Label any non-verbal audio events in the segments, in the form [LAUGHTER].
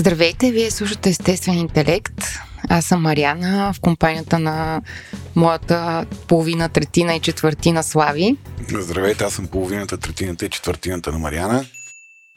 Здравейте, вие слушате Естествен интелект. Аз съм Мариана в компанията на моята половина, третина и четвъртина Слави. Здравейте, аз съм половината, третината и четвъртината на Мариана.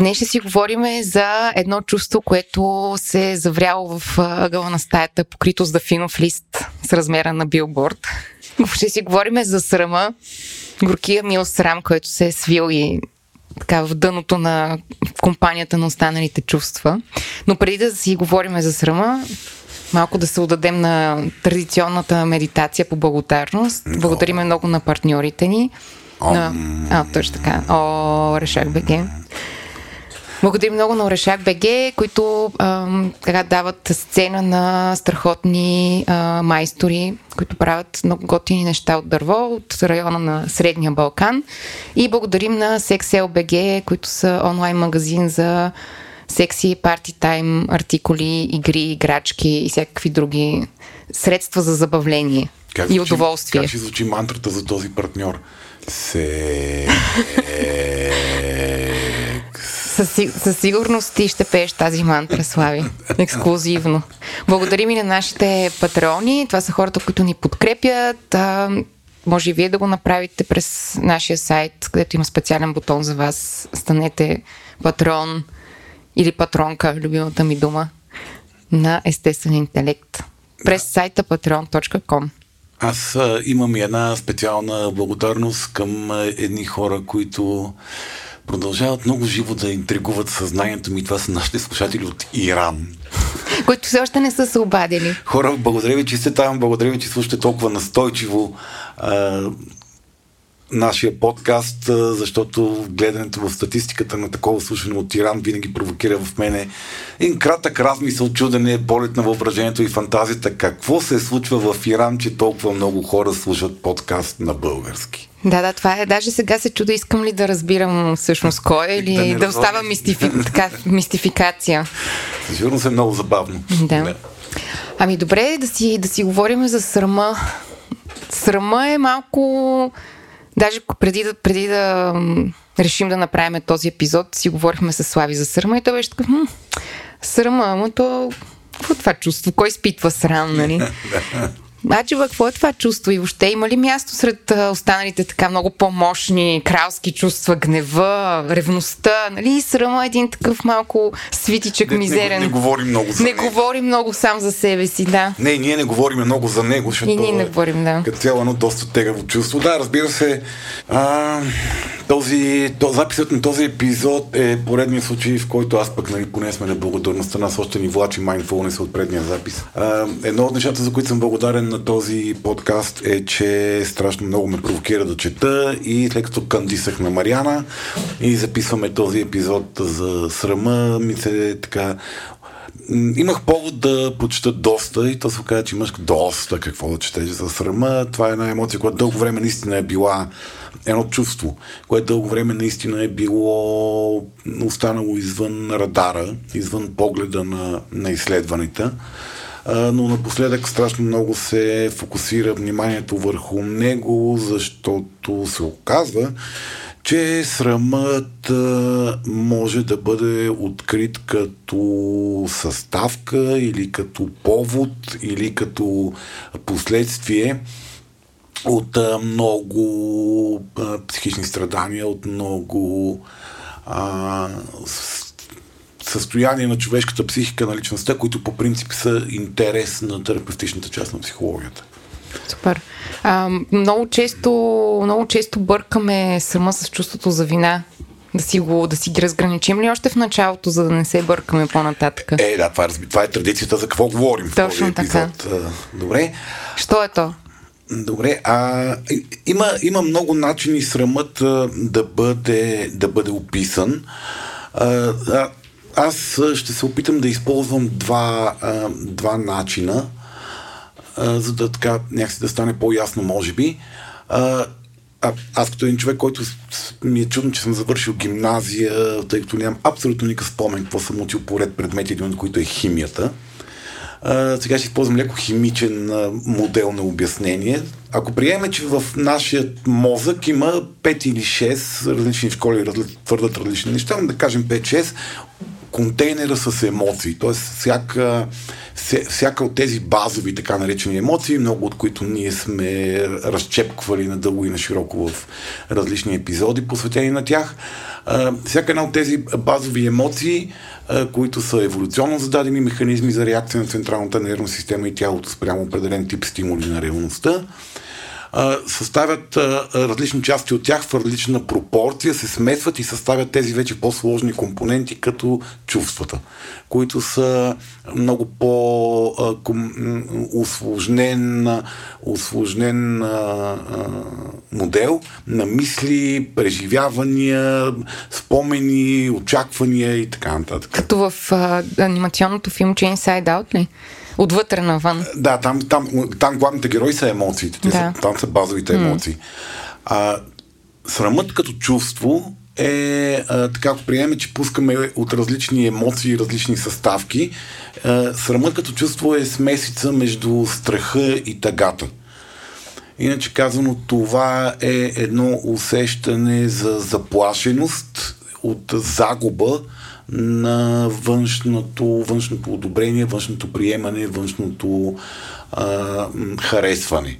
Днес ще си говорим за едно чувство, което се е завряло в ъгъла на стаята, покрито с дафинов лист с размера на билборд. [LAUGHS] Ще си говорим за срама, горкия мил срам, който се е свил и така в дъното на компанията на останалите чувства. Но преди да си говорим за срама, малко да се отдадем на традиционната медитация по благодарност. Благодариме много на партньорите ни. На... А, точно така. О, решах БГ. Благодарим много на Орешак БГ, които а, така дават сцена на страхотни а, майстори, които правят много готини неща от дърво от района на Средния Балкан. И благодарим на Sexel BG, които са онлайн магазин за секси, парти тайм, артикули, игри, играчки и всякакви други средства за забавление как и удоволствие. Как ще звучи мантрата за този партньор? Се... [LAUGHS] Със, със сигурност ти ще пееш тази мантра, Слави. Ексклюзивно. Благодарим и на нашите патреони. Това са хората, които ни подкрепят. А, може и вие да го направите през нашия сайт, където има специален бутон за вас. Станете патрон или патронка, любимата ми дума, на естествен интелект. През сайта patreon.com. Аз а, имам и една специална благодарност към а, едни хора, които продължават много живо да интригуват съзнанието ми. Това са нашите слушатели от Иран. Които все още не са се обадили. Хора, благодаря ви, че сте там, благодаря ви, че слушате толкова настойчиво нашия подкаст, защото гледането в статистиката на такова слушане от Иран винаги провокира в мене един кратък размисъл, чудене, полет на въображението и фантазията. Какво се случва в Иран, че толкова много хора слушат подкаст на български? Да, да, това е. Даже сега се чуда, искам ли да разбирам всъщност кой е или да, да остава мистифи... така, мистификация. Сигурно се е много забавно. Да. да. Ами добре, да си, да си говорим за срама. Срама е малко... Даже преди да, преди да решим да направим този епизод, си говорихме с Слави за срама и той беше такъв, срама, ама то какво е това чувство? Кой изпитва срам, нали? [LAUGHS] Значи, какво е това чувство и въобще има ли място сред останалите така много по-мощни кралски чувства, гнева, ревността, нали? Срама е един такъв малко свитичък, не, мизерен. Не, не говорим много за Не него. говори много сам за себе си, да. Не, ние не говорим много за него, защото и ние не говорим, да. Като цяло едно доста тегаво чувство. Да, разбира се, а, този, то, записът на този епизод е поредният случай, в който аз пък, нали, поне сме на благодарността, нас още ни влачи mindfulness от предния запис. А, едно от нещата, за които съм благодарен на този подкаст е, че страшно много ме провокира да чета и след като кандисах на Мариана и записваме този епизод за срама, ми се така имах повод да почета доста и то се каза, че имаш доста какво да четеш за срама. Това е една емоция, която дълго време наистина е била едно чувство, което дълго време наистина е било останало извън радара, извън погледа на, на изследваните. Но напоследък страшно много се фокусира вниманието върху него, защото се оказва, че срамът може да бъде открит като съставка или като повод или като последствие от много психични страдания, от много а, състояние на човешката психика на личността, които по принцип са интерес на терапевтичната част на психологията. Супер. А, много, често, много често бъркаме сама с чувството за вина. Да си, го, да си ги разграничим ли още в началото, за да не се бъркаме по-нататък? Е, да, това е, това е традицията за какво говорим Точно в този епизод. Така. Добре. Що е то? Добре, а има, има много начини срамът да бъде, да бъде описан. А, аз ще се опитам да използвам два, два начина, за да така някакси да стане по-ясно, може би. А, аз като един човек, който ми е чудно, че съм завършил гимназия, тъй като нямам абсолютно никакъв спомен какво съм учил по ред предмети, един от които е химията. А, сега ще използвам леко химичен модел на обяснение. Ако приемем, че в нашия мозък има 5 или 6 различни школи, твърдат различни неща, да кажем 5-6, контейнера с емоции. Тоест, всяка, всяка от тези базови, така наречени емоции, много от които ние сме разчепквали надълго и на широко в различни епизоди, посветени на тях. Всяка една от тези базови емоции, които са еволюционно зададени механизми за реакция на централната нервна система и тялото спрямо определен тип стимули на реалността, съставят различни части от тях в различна пропорция, се смесват и съставят тези вече по-сложни компоненти, като чувствата, които са много по-усложнен усложнен модел на мисли, преживявания, спомени, очаквания и така нататък. Като в а, анимационното филмче Inside Out ли? Отвътре навън. Да, там, там, там главните герои са емоциите. Те да. са, там са базовите емоции. А, срамът като чувство е а, така, ако приеме, че пускаме от различни емоции, различни съставки, а, срамът като чувство е смесица между страха и тъгата. Иначе казано, това е едно усещане за заплашеност от загуба на външното, външното одобрение, външното приемане, външното а, харесване.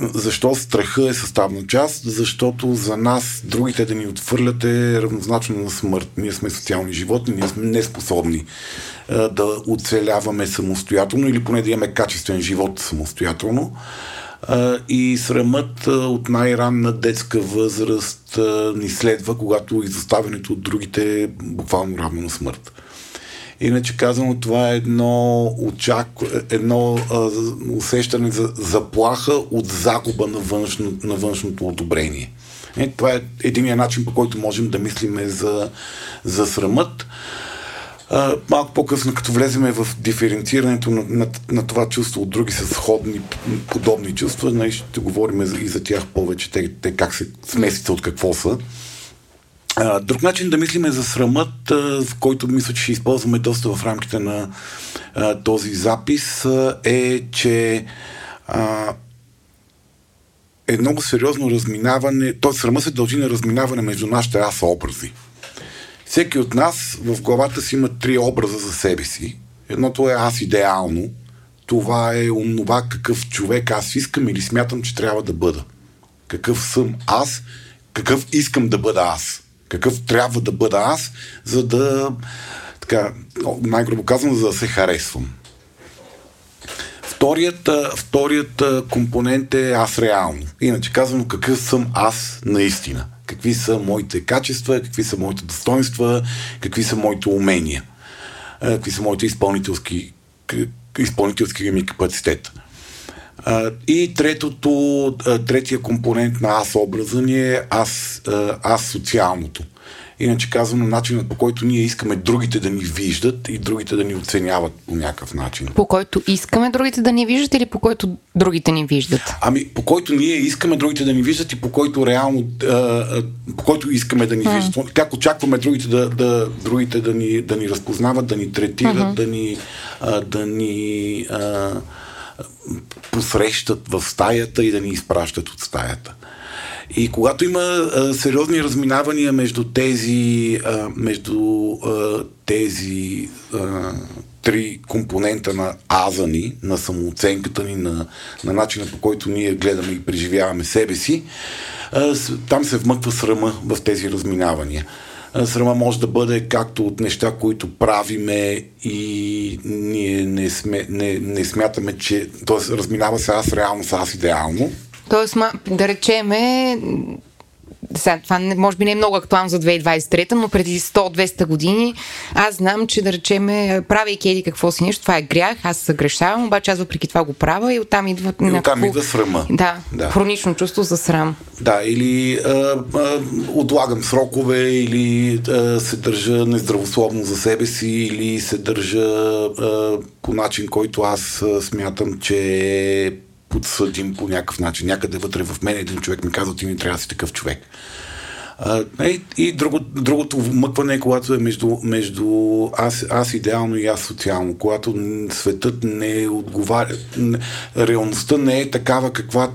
Защо страха е съставна част? Защото за нас другите да ни отвърлят е равнозначно на смърт. Ние сме социални животни, ние сме неспособни да оцеляваме самостоятелно или поне да имаме качествен живот самостоятелно и срамът от най-ранна детска възраст ни следва, когато изоставянето от другите е буквално равно на смърт. Иначе казано, това е едно, очак... едно а, усещане за заплаха от загуба на, външно, на външното одобрение. Е, това е единия начин, по който можем да мислиме за, за срамът. Малко по-късно, като влеземе в диференцирането на, на, на това чувство от други с сходни, подобни чувства, нали, ще говорим и за тях повече, те, те как се смесица от какво са. А, друг начин да мислиме за срамът, а, в който мисля, че ще използваме доста в рамките на а, този запис, а, е, че а, е много сериозно разминаване, т.е. срама се дължи на разминаване между нашите аз образи. Всеки от нас в главата си има три образа за себе си. Едното е аз идеално. Това е онова какъв човек аз искам или смятам, че трябва да бъда. Какъв съм аз, какъв искам да бъда аз. Какъв трябва да бъда аз, за да, така, най-грубо казвам, за да се харесвам. Вторият, вторият компонент е аз реално. Иначе казвам какъв съм аз наистина какви са моите качества, какви са моите достоинства, какви са моите умения, какви са моите изпълнителски, изпълнителски ми капацитет. И третото, третия компонент на аз образа ни е аз, аз социалното. Иначе казвам, начинът по който ние искаме другите да ни виждат и другите да ни оценяват по някакъв начин. По който искаме другите да ни виждат или по който другите ни виждат? Ами, по който ние искаме другите да ни виждат и по който реално, а, по който искаме да ни mm. виждат. Как очакваме другите да, да, другите да, ни, да ни разпознават, да ни третират, mm-hmm. да ни, а, да ни а, посрещат в стаята и да ни изпращат от стаята. И когато има а, сериозни разминавания между тези, а, между а, тези а, три компонента на аза ни, на самооценката ни, на, на начина по който ние гледаме и преживяваме себе си, а, там се вмъква срама в тези разминавания. Срама може да бъде както от неща, които правиме и ние не, сме, не, не смятаме, че... Тоест, разминава се аз реално с аз идеално. Тоест, да речеме, сега, това не, може би не е много актуално за 2023, но преди 100-200 години аз знам, че да речеме, правейки еди какво си нещо, това е грях, аз се грешавам, обаче аз въпреки това го правя и оттам идва и някакво... оттам идва срама. Да, да, хронично чувство за срам. Да, или а, а, отлагам срокове, или а, се държа нездравословно за себе си, или се държа а, по начин, който аз а, смятам, че е подсъдим по някакъв начин. Някъде вътре в мен един човек ми казва, ти не трябва да си такъв човек. А, и, и друго, другото вмъкване е когато е между, между аз, аз идеално и аз социално, когато светът не отговаря, реалността не е такава каква,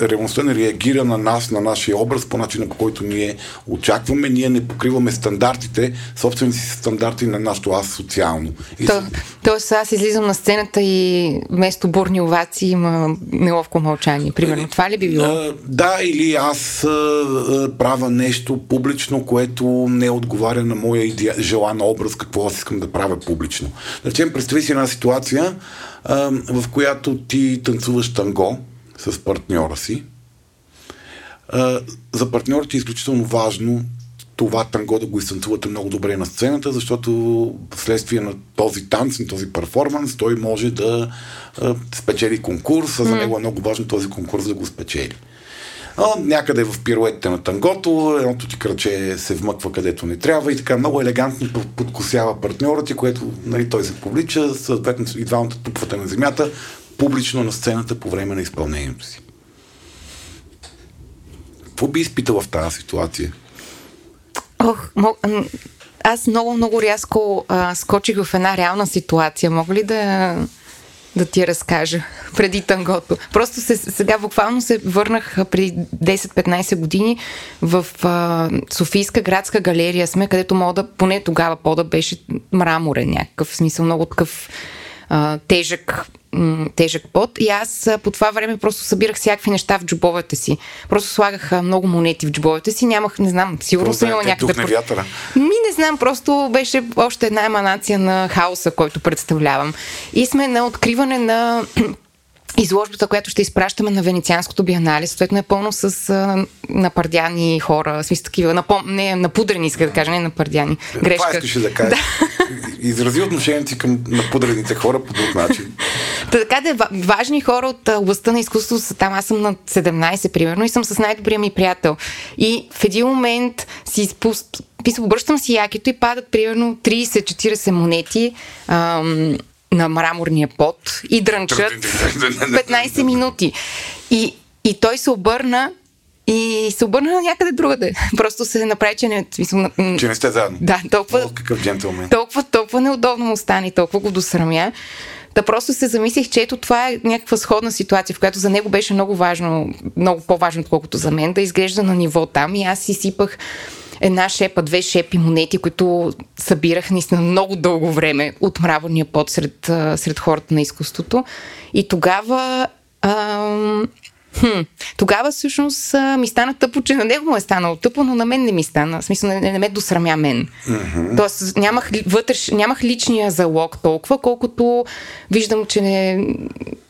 реалността не реагира на нас, на нашия образ по начина по който ние очакваме, ние не покриваме стандартите, собствените си стандарти на нашото аз социално. И То, тоест аз излизам на сцената и вместо бурни овации има неловко мълчание. Примерно това ли би било? А, да, или аз а, правя нещо нещо публично, което не отговаря на моя идея, желан образ, какво аз искам да правя публично. Речем, представи си една ситуация, а, в която ти танцуваш танго с партньора си. А, за партньора ти е изключително важно това танго да го изтанцувате много добре на сцената, защото вследствие на този танц, на този перформанс, той може да а, спечели конкурс, а за него е много важно този конкурс да го спечели. А, някъде в пируетите на тангото, едното ти кръче се вмъква където не трябва и така много елегантно подкосява партньора ти, което нали, той се повлича, съответно и двамата тупвате на земята, публично на сцената по време на изпълнението си. Какво би изпитал в тази ситуация? Ох, мог, аз много, много рязко а, скочих в една реална ситуация. Мога ли да да ти разкажа преди тангото. Просто се, сега буквално се върнах преди 10-15 години в а, Софийска градска галерия сме, където мода, поне тогава пода беше мраморен някакъв смисъл, много такъв а, тежък тежък пот. И аз по това време просто събирах всякакви неща в джобовете си. Просто слагах много монети в джобовете си. Нямах, не знам, сигурно съм имала някакъв. вятъра. Ми не знам, просто беше още една еманация на хаоса, който представлявам. И сме на откриване на изложбата, която ще изпращаме на Венецианското биенале, съответно е пълно с а, напардяни хора, смисъл такива, напом... не напудрени, иска да кажа, не напардяни. Грешка. Това искаше да кажа. Изрази отношението си към напудрените хора по друг начин. [LAUGHS] така да, важни хора от областта на изкуството са там. Аз съм на 17, примерно, и съм с най-добрия ми приятел. И в един момент си спуст... обръщам си якито и падат примерно 30-40 монети. Ам, на мраморния пот и дрънчат [LAUGHS] 15 минути. И, и той се обърна и се обърна на някъде другаде. [LAUGHS] Просто се направи, че не... Смисъл, че не сте заедно. Да, толкова... О, какъв джентлмен. Толкова, толкова неудобно му стане, толкова го досрамя. Да просто се замислих, че ето това е някаква сходна ситуация, в която за него беше много важно, много по-важно, отколкото за мен, да изглежда на ниво там. И аз си сипах една шепа, две шепи монети, които събирах наистина много дълго време от мраморния пот сред, сред хората на изкуството. И тогава ам, Хм. Тогава всъщност ми стана тъпо, че на него му е станало тъпо, но на мен не ми стана. В смисъл, не, не ме досрамя мен. Mm-hmm. Тоест, нямах, вътреш, нямах личния залог толкова, колкото виждам, че не,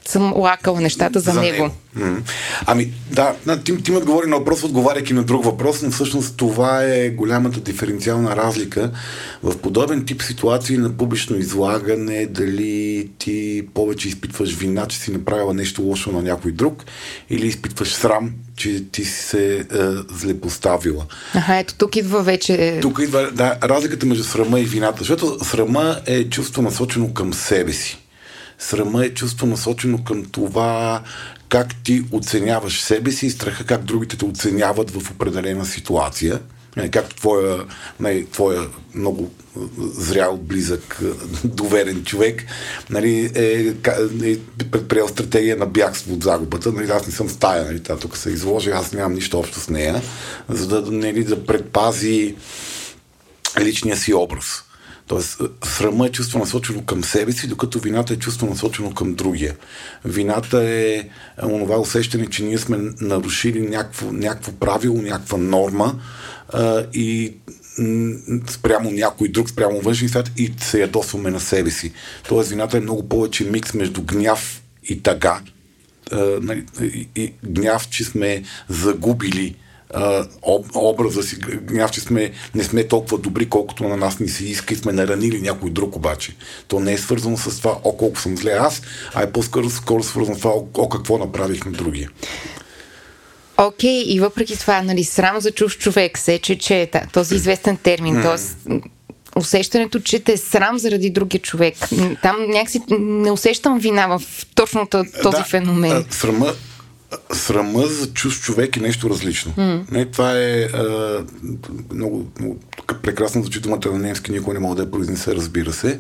съм лакала нещата за, за него. него. Ами, да, ти, ти ме отговори на въпрос, отговаряйки на друг въпрос, но всъщност това е голямата диференциална разлика в подобен тип ситуации на публично излагане, дали ти повече изпитваш вина, че си направила нещо лошо на някой друг, или изпитваш срам, че ти се е, злепоставила. Аха, ето тук идва вече... Тук идва, да, разликата между срама и вината, защото срама е чувство насочено към себе си. Срама е чувство насочено към това как ти оценяваш себе си и страха как другите те оценяват в определена ситуация. Е, както твоя, не, твоя много зрял, близък, доверен човек нали, е, е предприел стратегия на бягство от загубата. Нали, аз не съм стая, нали, тук се изложи, аз нямам нищо общо с нея, за да, нали, да предпази личния си образ. Тоест, срама е чувство насочено към себе си, докато вината е чувство насочено към другия. Вината е онова усещане, че ние сме нарушили някакво, някакво правило, някаква норма а, и спрямо някой друг, спрямо външни свят и се ядосваме на себе си. Тоест, вината е много повече микс между гняв и тъга. А, нали, и, и гняв, че сме загубили а, об, образа си, гняв, че сме, не сме толкова добри, колкото на нас ни се иска и сме наранили някой друг обаче. То не е свързано с това, о, колко съм зле аз, а е по-скоро скоро свързано с това, о, о какво направих на другия. Окей, okay, и въпреки това, нали, срам за чуж човек, сече, че е този известен термин, mm. т.е. усещането, че те е срам заради другия човек. Там някакси не усещам вина в точно този да, феномен. Срама, срама за чуж човек е нещо различно. Mm. Не, това е а, много, много прекрасно звучи думата на немски, никой не мога да я произнесе, разбира се.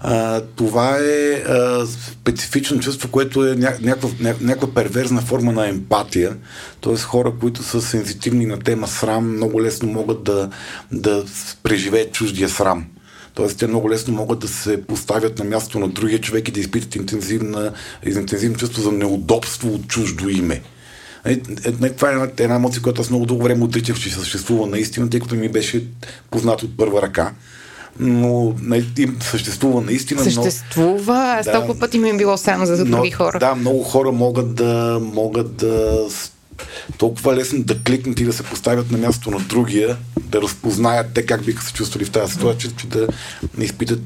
А, това е а, специфично чувство, което е ня, някаква, ня, някаква перверзна форма на емпатия. Тоест хора, които са сензитивни на тема срам, много лесно могат да, да преживеят чуждия срам. Тоест, те много лесно могат да се поставят на място на другия човек и да изпитат интензивна, интензивно чувство за неудобство от чуждо име. Е, е, това е една, една емоция, която аз много дълго време отричах, че съществува наистина, тъй като ми беше познат от първа ръка но нали, съществува наистина. Съществува, аз да, толкова пъти ми е било само за, за други хора. Да, много хора могат да, могат да толкова лесно да кликнат и да се поставят на място на другия, да разпознаят те как биха се чувствали в тази ситуация, че да не изпитат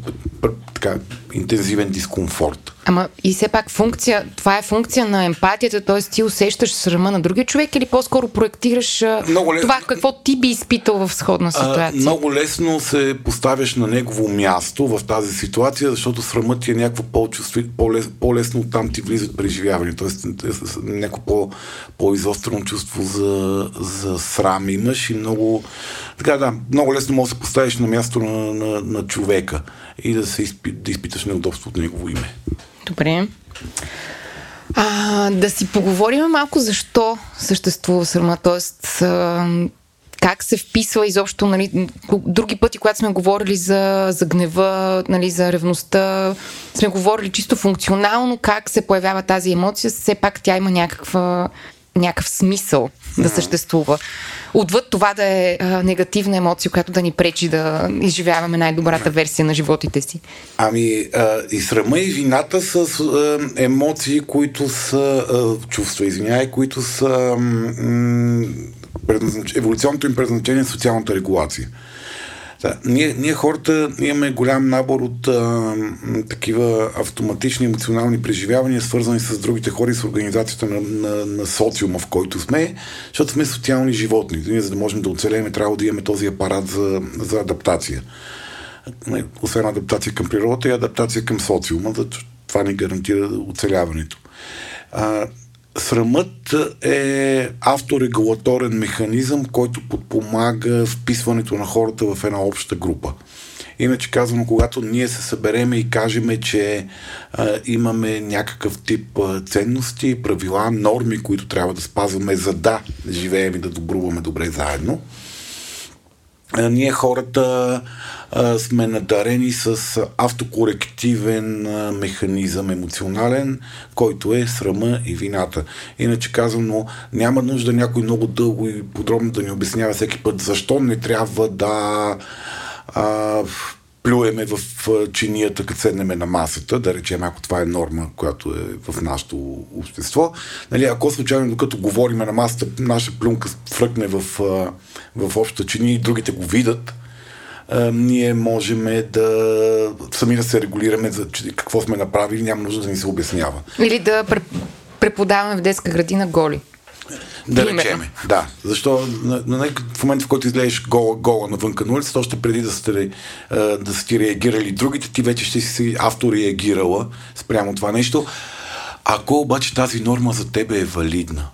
така интензивен дискомфорт. Ама и все пак функция, това е функция на емпатията, т.е. ти усещаш срама на другия човек или по-скоро проектираш много лесно, това, какво ти би изпитал в сходна ситуация? А, много лесно се поставяш на негово място в тази ситуация, защото срамът ти е някакво по-чувствително, по-лес, по-лесно там ти влизат преживяване, т.е. някакво по, по-изострено чувство за, за срам имаш и много така да, много лесно може да се поставиш на място на, на, на човека и да, се изпи, да изпиташ неудобство от негово име. Добре. А, да си поговорим малко защо съществува срама, т.е. как се вписва изобщо, нали, други пъти, когато сме говорили за, за гнева, нали, за ревността, сме говорили чисто функционално как се появява тази емоция, все пак тя има някаква, някакъв смисъл да съществува отвъд това да е а, негативна емоция, която да ни пречи да изживяваме най-добрата версия на животите си? Ами, а, и срама и вината са а, емоции, които са а, чувства, извинявай, които са м- предназнач... еволюционното им предназначение е социалната регулация. Ние, ние хората имаме голям набор от а, такива автоматични емоционални преживявания, свързани с другите хора и с организацията на, на, на социума, в който сме, защото сме социални животни. Ние, за да можем да оцелеем, трябва да имаме този апарат за, за адаптация. Освен адаптация към природата и адаптация към социума, това ни гарантира оцеляването. А, Срамът е авторегулаторен механизъм, който подпомага вписването на хората в една обща група. Иначе казано, когато ние се събереме и кажеме, че а, имаме някакъв тип а, ценности, правила, норми, които трябва да спазваме, за да живеем и да добруваме добре заедно, ние хората сме надарени с автокорективен механизъм емоционален, който е срама и вината. Иначе казано, няма нужда някой много дълго и подробно да ни обяснява всеки път защо не трябва да а, плюеме в чинията, като седнеме на масата, да речем, ако това е норма, която е в нашето общество. Нали, ако случайно, докато говориме на масата, наша плюнка фръкне в, в общата чини и другите го видят, ние можем да сами да се регулираме за какво сме направили, няма нужда да ни се обяснява. Или да преподаваме в детска градина голи. Да Примерно. речеме, да. Защо на, на, в момента, в който излезеш гола, гола навънка на улицата, още преди да сте, да сте реагирали другите, ти вече ще си автореагирала спрямо това нещо. Ако обаче тази норма за тебе е валидна,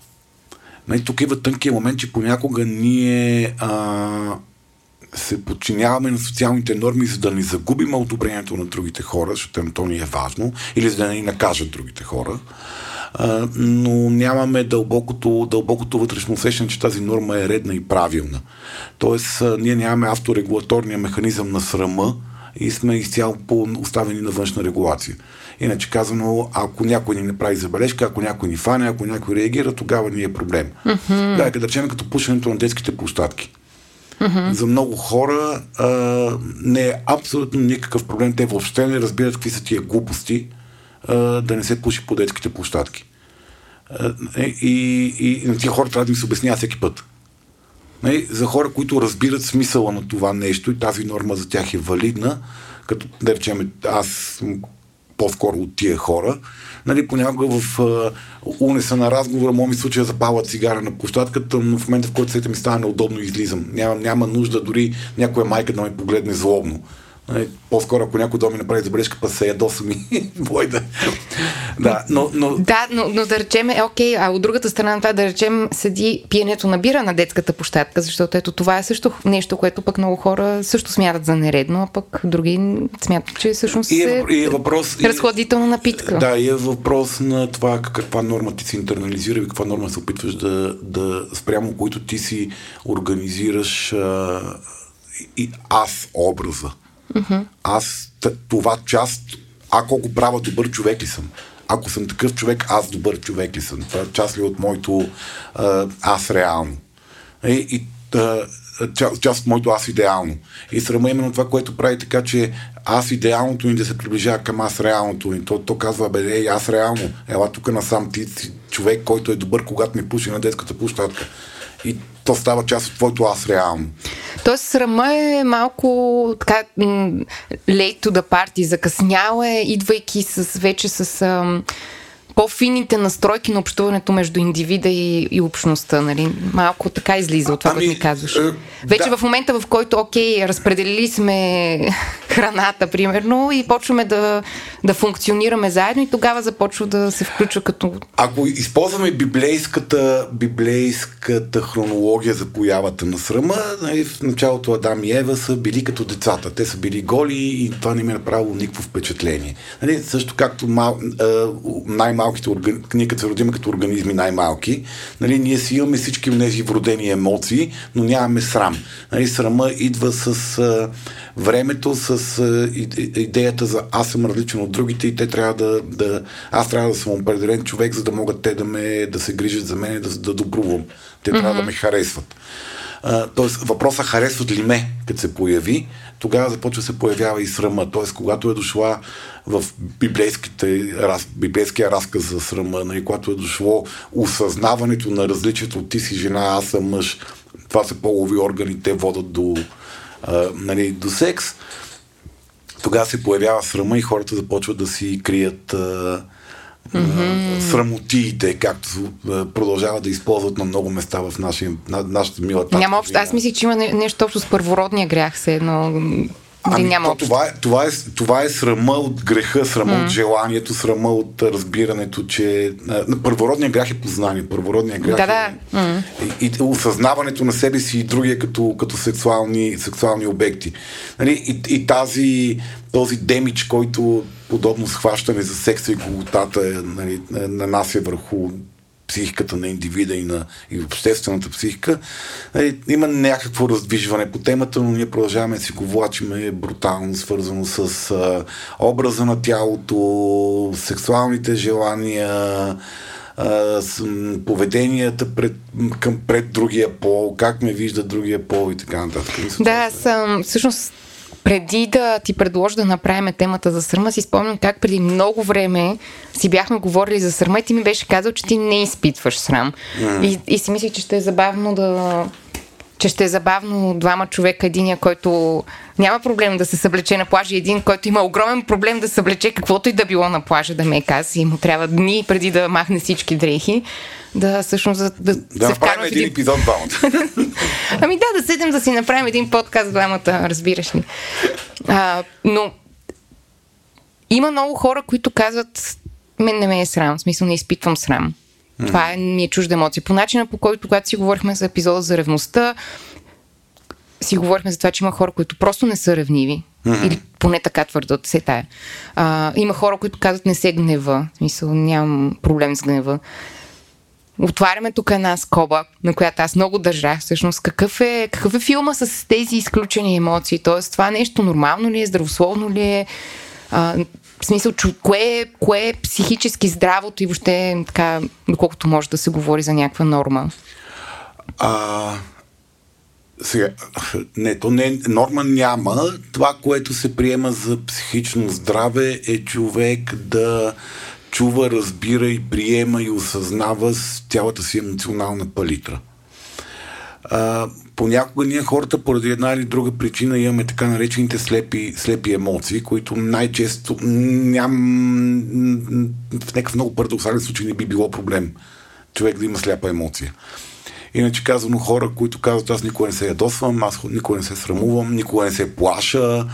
нали, тук има тънкият момент, че понякога ние а, се подчиняваме на социалните норми, за да не загубим одобрението на другите хора, защото то ни е важно, или за да не ни накажат другите хора но нямаме дълбокото, дълбокото вътрешно усещане, че тази норма е редна и правилна. Тоест, ние нямаме авторегулаторния механизъм на срама и сме изцяло оставени на външна регулация. Иначе казано, ако някой ни направи забележка, ако някой ни фане, ако някой реагира, тогава ни е проблем. Mm-hmm. Да, да речем като пушенето на детските площадки. Mm-hmm. За много хора а, не е абсолютно никакъв проблем. Те въобще не разбират какви са тия глупости, да не се пуши по детските площадки. И, и, и тия хора трябва да им се обяснява всеки път. За хора, които разбират смисъла на това нещо и тази норма за тях е валидна, като да речем, аз по-скоро от тия хора, нали, понякога в а, унеса на разговора, моят ми случая запала цигара на площадката, но в момента, в който се ми стане неудобно, излизам. Няма, няма нужда дори някоя майка да ме погледне злобно. Нали, по-скоро, ако някой доми направи забележка, па се ядоса ми, бой [LAUGHS] да. да, но, но... Да, но, но да речем, е окей, а от другата страна на това да речем седи пиенето на бира на детската площадка, защото ето това е също нещо, което пък много хора също смятат за нередно, а пък други смятат, че всъщност И е, и е въпрос, разхладителна напитка. Да, и е въпрос на това каква норма ти си интернализира и каква норма се опитваш да, да спрямо които ти си организираш а, и аз образа. Mm-hmm. Аз това част, ако го правя добър човек ли съм? Ако съм такъв човек, аз добър човек ли съм? Това е част ли от моето а, аз реално? И, и а, част, част от моето аз идеално. И срама е именно това, което прави така, че аз идеалното ни да се приближава към аз реалното ни. То, то казва, бе, ей, аз реално. Ела тук насам ти си човек, който е добър, когато ми пуши на детската площадка. И то става част от твоето аз реално. Тоест срама е малко така late to the party, закъснял е, идвайки с, вече с ам, по-фините настройки на общуването между индивида и, и общността, нали? Малко така излиза от това, Ами, което ми казваш. е, Вече да. в момента, в който, окей, разпределили сме [LAUGHS] храната, примерно, и почваме да, да функционираме заедно и тогава започва да се включва като... Ако използваме библейската, библейската хронология за появата на срама, нали, в началото Адам и Ева са били като децата. Те са били голи и това не ми е направило никакво впечатление. Нали, също както мал, а, най-малките, ние като се родим като организми най-малки, нали, ние си имаме всички тези вродени емоции, но нямаме срам. Нали, срама идва с а, времето, с а, идеята за аз съм различен от другите и те трябва да, да аз трябва да съм определен човек, за да могат те да, ме, да се грижат за мен и да, да добрувам. Те mm-hmm. трябва да ме харесват. Тоест, въпроса харесват ли ме, като се появи, тогава започва да се появява и срама. Тоест, когато е дошла в раз, библейския разказ за срама, нали, когато е дошло осъзнаването на различието ти си жена, аз съм мъж, това са полови органи, те водят до, а, нали, до секс, тогава се появява срама и хората започват да си крият а, mm-hmm. срамотиите, както а, продължават да използват на много места в нашия, на, нашата мила татка. Няма общо. Аз мислих, че има не- нещо общо с първородния грях, се едно... Ами, няма то, това, е, това, е, това е срама от греха, срама mm. от желанието, срама от а, разбирането, че а, първородният грях е познание. Първородният грях Да, да. е и, и осъзнаването на себе си и другия като, като сексуални, сексуални обекти. Нали? И, и тази, този демидж, който подобно схващане за секса и голотата е, нали, е, нанася върху психиката на индивида и на и обществената психика. Е, има някакво раздвижване по темата, но ние продължаваме да си го влачиме брутално, свързано с а, образа на тялото, сексуалните желания, а, с, м, поведенията пред, към, пред другия пол, как ме вижда другия пол и така нататък. Да, аз всъщност, преди да ти предложа да направим темата за сърма, си спомням как преди много време си бяхме говорили за сърма и ти ми беше казал, че ти не изпитваш срам. И, и си мислих, че ще е забавно да че ще е забавно двама човека, единия, който няма проблем да се съблече на плажа един, който има огромен проблем да съблече каквото и да било на плажа, да ме е каз и му трябва дни преди да махне всички дрехи, да всъщност да, да, Да се направим един един епизод двамата. [LAUGHS] Ами да, да седем да си направим един подкаст двамата, разбираш ли. А, но има много хора, които казват, мен не ме е срам, в смисъл не изпитвам срам. Това е, ми е чужда емоция. По начина, по който, когато си говорихме за епизода за ревността, си говорихме за това, че има хора, които просто не са ревниви. Mm-hmm. Или поне така твърдат, се тая. А, има хора, които казват не се гнева. В смисъл, нямам проблем с гнева. Отваряме тук една скоба, на която аз много държах. Всъщност, какъв е, какъв е филма с тези изключени емоции? Тоест, това нещо нормално ли е, здравословно ли е? А, в смисъл, чу, кое, е, кое е психически здравото и въобще така, доколкото може да се говори за някаква норма? А, сега, не, то не, норма няма. Това, което се приема за психично здраве е човек да чува, разбира и приема и осъзнава с цялата си емоционална палитра. А, понякога ние хората поради една или друга причина имаме така наречените слепи, слепи емоции, които най-често ням, в някакъв много парадоксален случай не би било проблем човек да има сляпа емоция. Иначе казано хора, които казват, аз никога не се ядосвам, аз никога не се срамувам, никога не се плаша,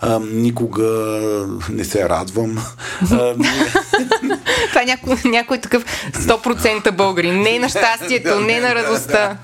а, никога не се радвам. [LAUGHS] [LAUGHS] Това е някой, някой такъв 100% българин. Не на щастието, [LAUGHS] не на радостта.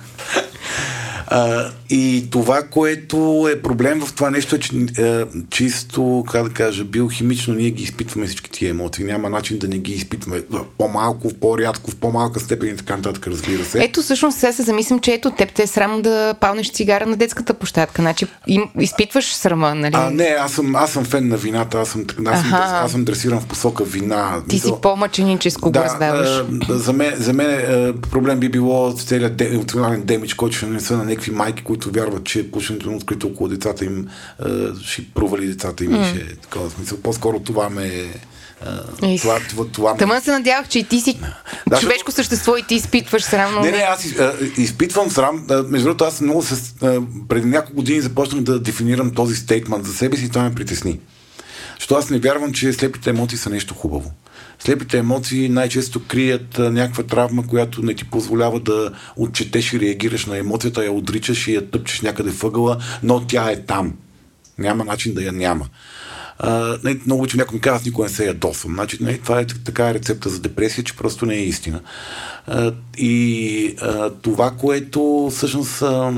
А, и това, което е проблем в това нещо е, че е, чисто, как да кажа, биохимично ние ги изпитваме всички тия емоции. Няма начин да не ги изпитваме по-малко, по-рядко, в по-малка степен и така нататък, разбира се. Ето, всъщност, сега се замислям, че ето теб те е срам да палнеш цигара на детската площадка. Значи, им, изпитваш срама, нали? А, не, аз съм, аз съм фен на вината, аз съм, аз съм, аз, аз съм дресиран в посока вина. Ти си по-мъченическо да, го раздаваш. за мен, за мен проблем би било целият емоционален демидж, който ще не са на някакви майки, които вярват, че пушенето на открито около децата им ще провали децата им. Mm. Ще, такова смисъл. По-скоро това ме Uh, това, това, това... Тъмън се надявах, че и ти си да, човешко същество и ти изпитваш срам. Но не, не, аз а, изпитвам срам. Между другото, аз много се, преди няколко години започнах да дефинирам този стейтмент за себе си и това ме притесни. Защото аз не вярвам, че слепите емоции са нещо хубаво. Слепите емоции най-често крият някаква травма, която не ти позволява да отчетеш и реагираш на емоцията, я отричаш и я тъпчеш някъде въгъла, но тя е там. Няма начин да я няма. А, не, много че някой ми казва, аз никога не се ядосвам. Значи, не, това е така рецепта за депресия, че просто не е истина. А, и а, това, което всъщност а,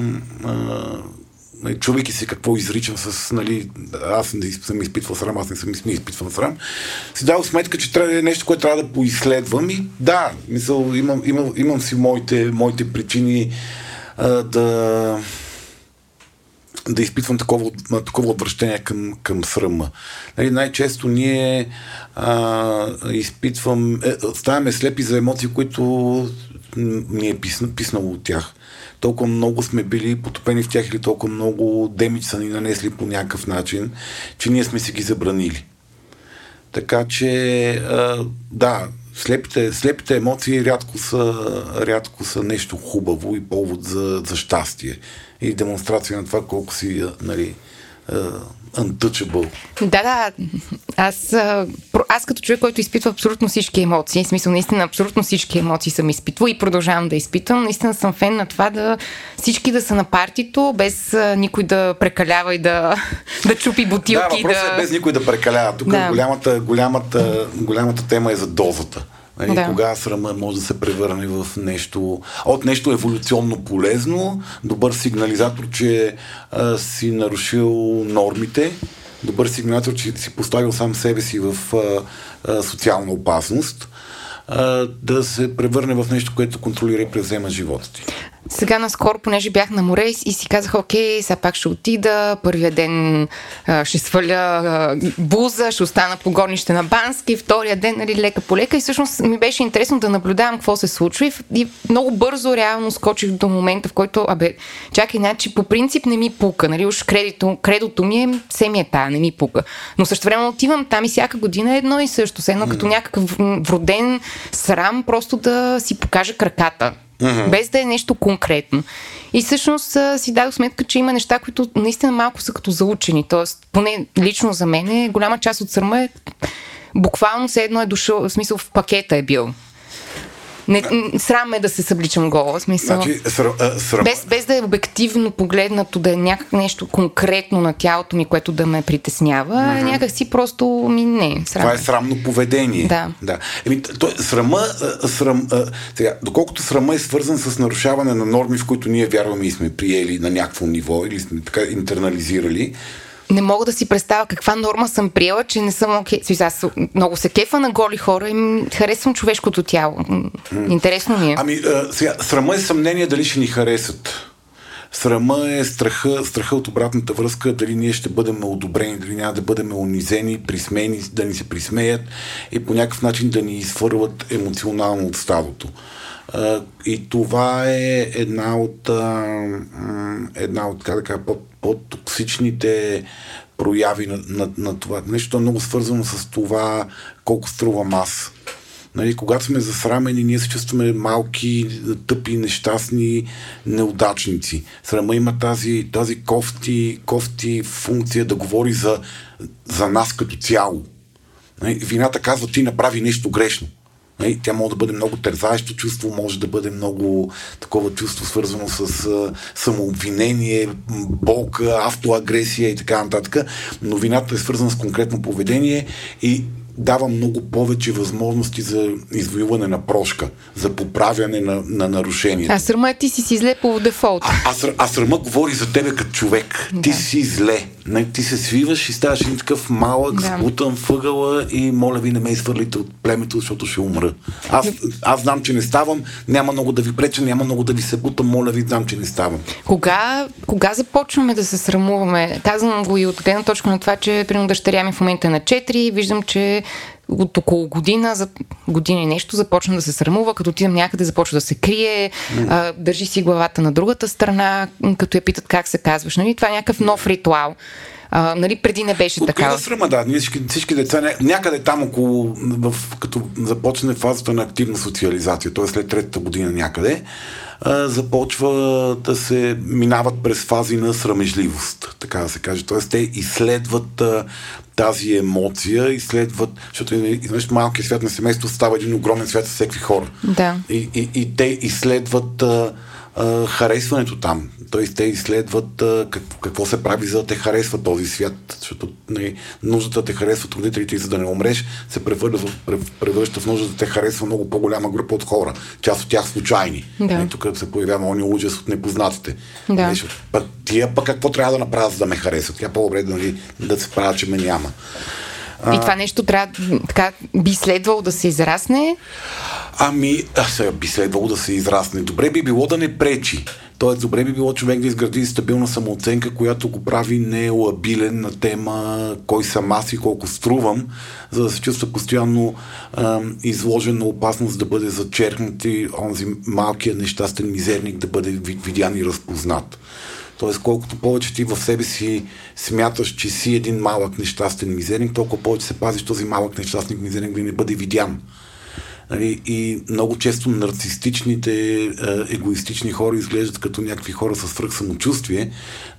а, чувайки си какво изричам с, нали, аз не съм изпитвал срам, аз не съм изпитвал срам, си дал сметка, че трябва е нещо, което трябва да поизследвам и да, мисъл, имам, имам, имам си моите, моите причини а, да да изпитвам такова, такова отвращение към, към срама. Нали, най-често ние а, изпитвам, е, ставаме слепи за емоции, които ни е писна, писнало от тях толкова много сме били потопени в тях или толкова много демидж са ни нанесли по някакъв начин, че ние сме си ги забранили. Така че, да, слепите, слепите емоции рядко са, рядко са нещо хубаво и повод за, за щастие и демонстрация на това колко си нали, untouchable. Да, да. Аз, аз като човек, който изпитва абсолютно всички емоции, в смисъл наистина абсолютно всички емоции съм изпитвал и продължавам да изпитвам, наистина съм фен на това да всички да са на партито, без никой да прекалява и да, [LAUGHS] да чупи бутилки. Да, въпросът да... е без никой да прекалява. Тук да. голямата, голямата, голямата тема е за дозата. Нали, да. Кога срама може да се превърне в нещо, от нещо еволюционно полезно, добър сигнализатор, че а, си нарушил нормите, добър сигнализатор, че си поставил сам себе си в а, а, социална опасност, а, да се превърне в нещо, което контролира и превзема живота ти. Сега наскоро, понеже бях на море и си казах, окей, сега пак ще отида, първия ден а, ще сваля а, буза, ще остана по горнище на Бански, втория ден, нали, лека по лека и всъщност ми беше интересно да наблюдавам какво се случва и, и много бързо реално скочих до момента, в който, абе, чакай, значи по принцип не ми пука, нали, уж кредито, кредото ми е, ми е тая, не ми пука. Но също време отивам там и всяка година е едно и също, едно като някакъв вроден срам, просто да си покажа краката mm-hmm. без да е нещо конкретно. И всъщност си дадох сметка, че има неща, които наистина малко са като заучени. Тоест, поне лично за мен, е, голяма част от сърма е буквално все едно е дошъл, в смисъл в пакета е бил. Не, срам е да се събличам гола. Смисъл. Значи, срам, срам... Без, без да е обективно погледнато, да е някак нещо конкретно на тялото ми, което да ме притеснява, mm-hmm. някак си просто ми не. Срам. Това е срамно поведение. Да. да. Еми, той, срама, срам, сега, доколкото срама е свързан с нарушаване на норми, в които ние вярваме и сме приели на някакво ниво или сме така интернализирали, не мога да си представя каква норма съм приела, че не съм окей. Okay. Аз много се кефа на голи хора и харесвам човешкото тяло. Интересно ми е. Ами, а, сега, срама е съмнение дали ще ни харесат. Срама е страха, страха от обратната връзка, дали ние ще бъдем одобрени, дали няма да бъдем унизени, присмени, да ни се присмеят и по някакъв начин да ни изфърват емоционално от стадото. И това е една от, една от как да кажа, по-токсичните прояви на, на, на това. Нещо е много свързано с това колко струва аз. Нали, когато сме засрамени, ние се чувстваме малки, тъпи, нещастни, неудачници. Срама има тази, тази кофти, кофти функция да говори за, за нас като цяло. Нали, вината казва, ти направи нещо грешно. Нали, тя може да бъде много тързаещо чувство, може да бъде много такова чувство, свързано с а, самообвинение, болка, автоагресия и така нататък. Но вината е свързана с конкретно поведение и дава много повече възможности за извоюване на прошка, за поправяне на, на нарушения. А срама ти си си зле по дефолт. А, а, а срама говори за тебе като човек. Да. Ти си зле. Не, ти се свиваш и ставаш един такъв малък, да. сбутан въгъла и моля ви не ме изхвърлите от племето, защото ще умра. Аз, аз знам, че не ставам, няма много да ви преча, няма много да ви се бутам, моля ви, знам, че не ставам. Кога, кога започваме да се срамуваме? Казвам го и от гледна точка на това, че примерно дъщеря ми в момента е на 4, виждам, че от около година, за година и нещо, започна да се срамува, като отидем някъде, започва да се крие, а, държи си главата на другата страна, като я питат как се казваш. Нали? Това е някакъв нов ритуал. А, нали, преди не беше така. Открива срама, да. Ние всички, всички деца, някъде там около, в, като започне фазата на активна социализация, т.е. след третата година някъде, а, започва да се минават през фази на срамежливост, така да се каже. Т.е. те изследват а, тази емоция, изследват, защото изведнъж малкият свят на семейство става един огромен свят с всеки хора. Да. И, и, и те изследват а, а, харесването там. Тоест те изследват а, как, какво се прави за да те харесва този свят, защото не, нали, нуждата да те харесват родителите за да не умреш се превръща, превръща в нужда да те харесва много по-голяма група от хора. Част от тях случайни. Да. И нали, тук се появява ония ужас от непознатите. Да. Не, нали, пък, тия пък какво трябва да направят за да ме харесват? Тя по-добре нали, да се правят, че ме няма. И това нещо трябва, така, би следвало да се израсне? Ами, а, сега би следвало да се израсне. Добре би било да не пречи. Тоест, добре би било човек да изгради стабилна самооценка, която го прави нелабилен на тема кой съм аз и колко струвам, за да се чувства постоянно а, изложен на опасност да бъде зачеркнат и онзи малкият нещастен мизерник да бъде видян и разпознат. Тоест, колкото повече ти в себе си смяташ, че си един малък нещастен мизерник, толкова повече се пазиш този малък нещастник мизерник да не бъде видян. Нали, и много често нарцистичните, е, егоистични хора изглеждат като някакви хора с свръх самочувствие,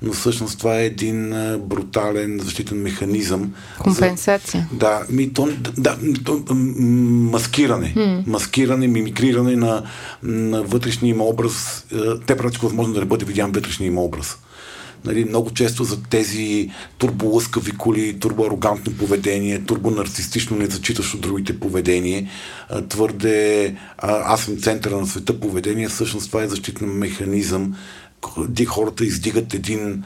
но всъщност това е един е, брутален защитен механизъм. Компенсация. За, да, ми, то, да, то, маскиране. Mm. Маскиране, мимикриране на, на вътрешния им образ. Е, те правят възможно да не бъде видян вътрешния им образ нали, много често за тези турболъскави коли, турбоарогантно поведение, турбонарцистично незачитащо другите поведение, твърде аз съм центъра на света поведение, всъщност това е защитен механизъм. Ди хората издигат един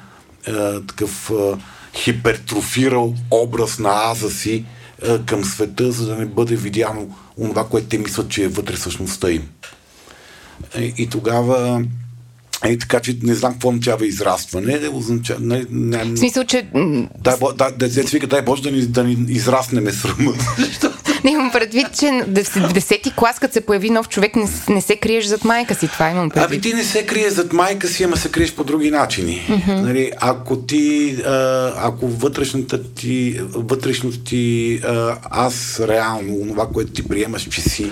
а, такъв а, хипертрофирал образ на аза си а, към света, за да не бъде видяно това, което те мислят, че е вътре същността им. И, и тогава е, така че не знам какво означава израстване. Не, означава, не, не, в смисъл, че... Дай, да, да, да, дай Боже да ни, да ни израснеме срама. [LAUGHS] Не имам предвид, че в десети клас, като се появи нов човек, не, не се криеш зад майка си. Това имам предвид. Ами ти не се криеш зад майка си, ама се криеш по други начини. Mm-hmm. Нали, ако ти, ако вътрешната ти, вътрешното ти, аз реално, това, което ти приемаш, че си,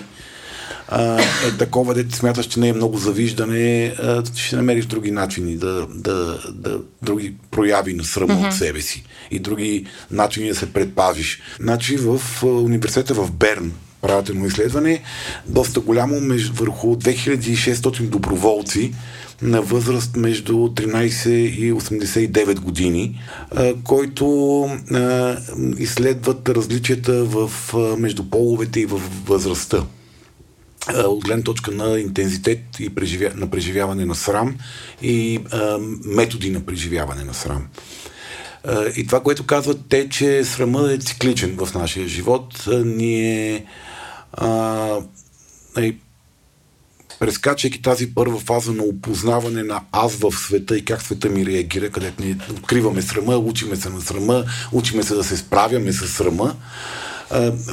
а, е такова, дете смяташ, че не е много завиждане, а, ще намериш други начини да, да, да други прояви на срама mm-hmm. от себе си и други начини да се предпазиш. Значи в университета в Берн правят едно изследване, доста голямо, между, върху 2600 доброволци на възраст между 13 и 89 години, а, който а, изследват различията в, а, между половете и в възрастта от гледна точка на интензитет и преживя... на преживяване на срам и а, методи на преживяване на срам. А, и това, което казват те, че срама е цикличен в нашия живот. Ние а, е, прескачайки тази първа фаза на опознаване на аз в света и как света ми реагира, където ни откриваме срама, учиме се на срама, учиме се да се справяме с срама,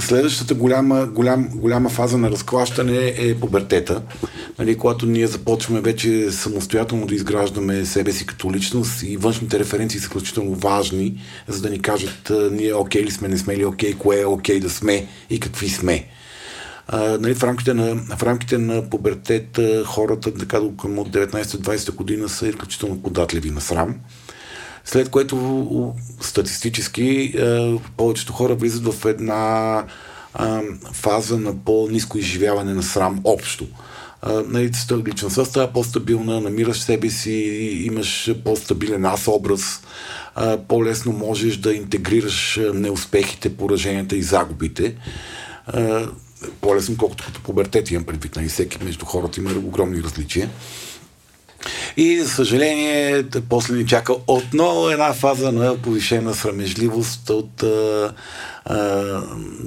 Следващата голяма, голям, голяма фаза на разклащане е пубертета, нали, когато ние започваме вече самостоятелно да изграждаме себе си като личност и външните референции са изключително важни, за да ни кажат ние окей ли сме, не сме ли окей, кое е окей да сме и какви сме. А, нали, в, рамките на, в рамките на пубертет хората така, към от 19-20 година са изключително податливи на срам. След което статистически повечето хора влизат в една фаза на по-низко изживяване на срам общо нали, личността става по-стабилна, намираш себе си, имаш по-стабилен аз образ, по-лесно можеш да интегрираш неуспехите, пораженията и загубите. По-лесно, колкото като пубертет имам предвид. Нали, всеки между хората има огромни различия. И, за съжаление, после ни чака отново една фаза на повишена срамежливост от а, а,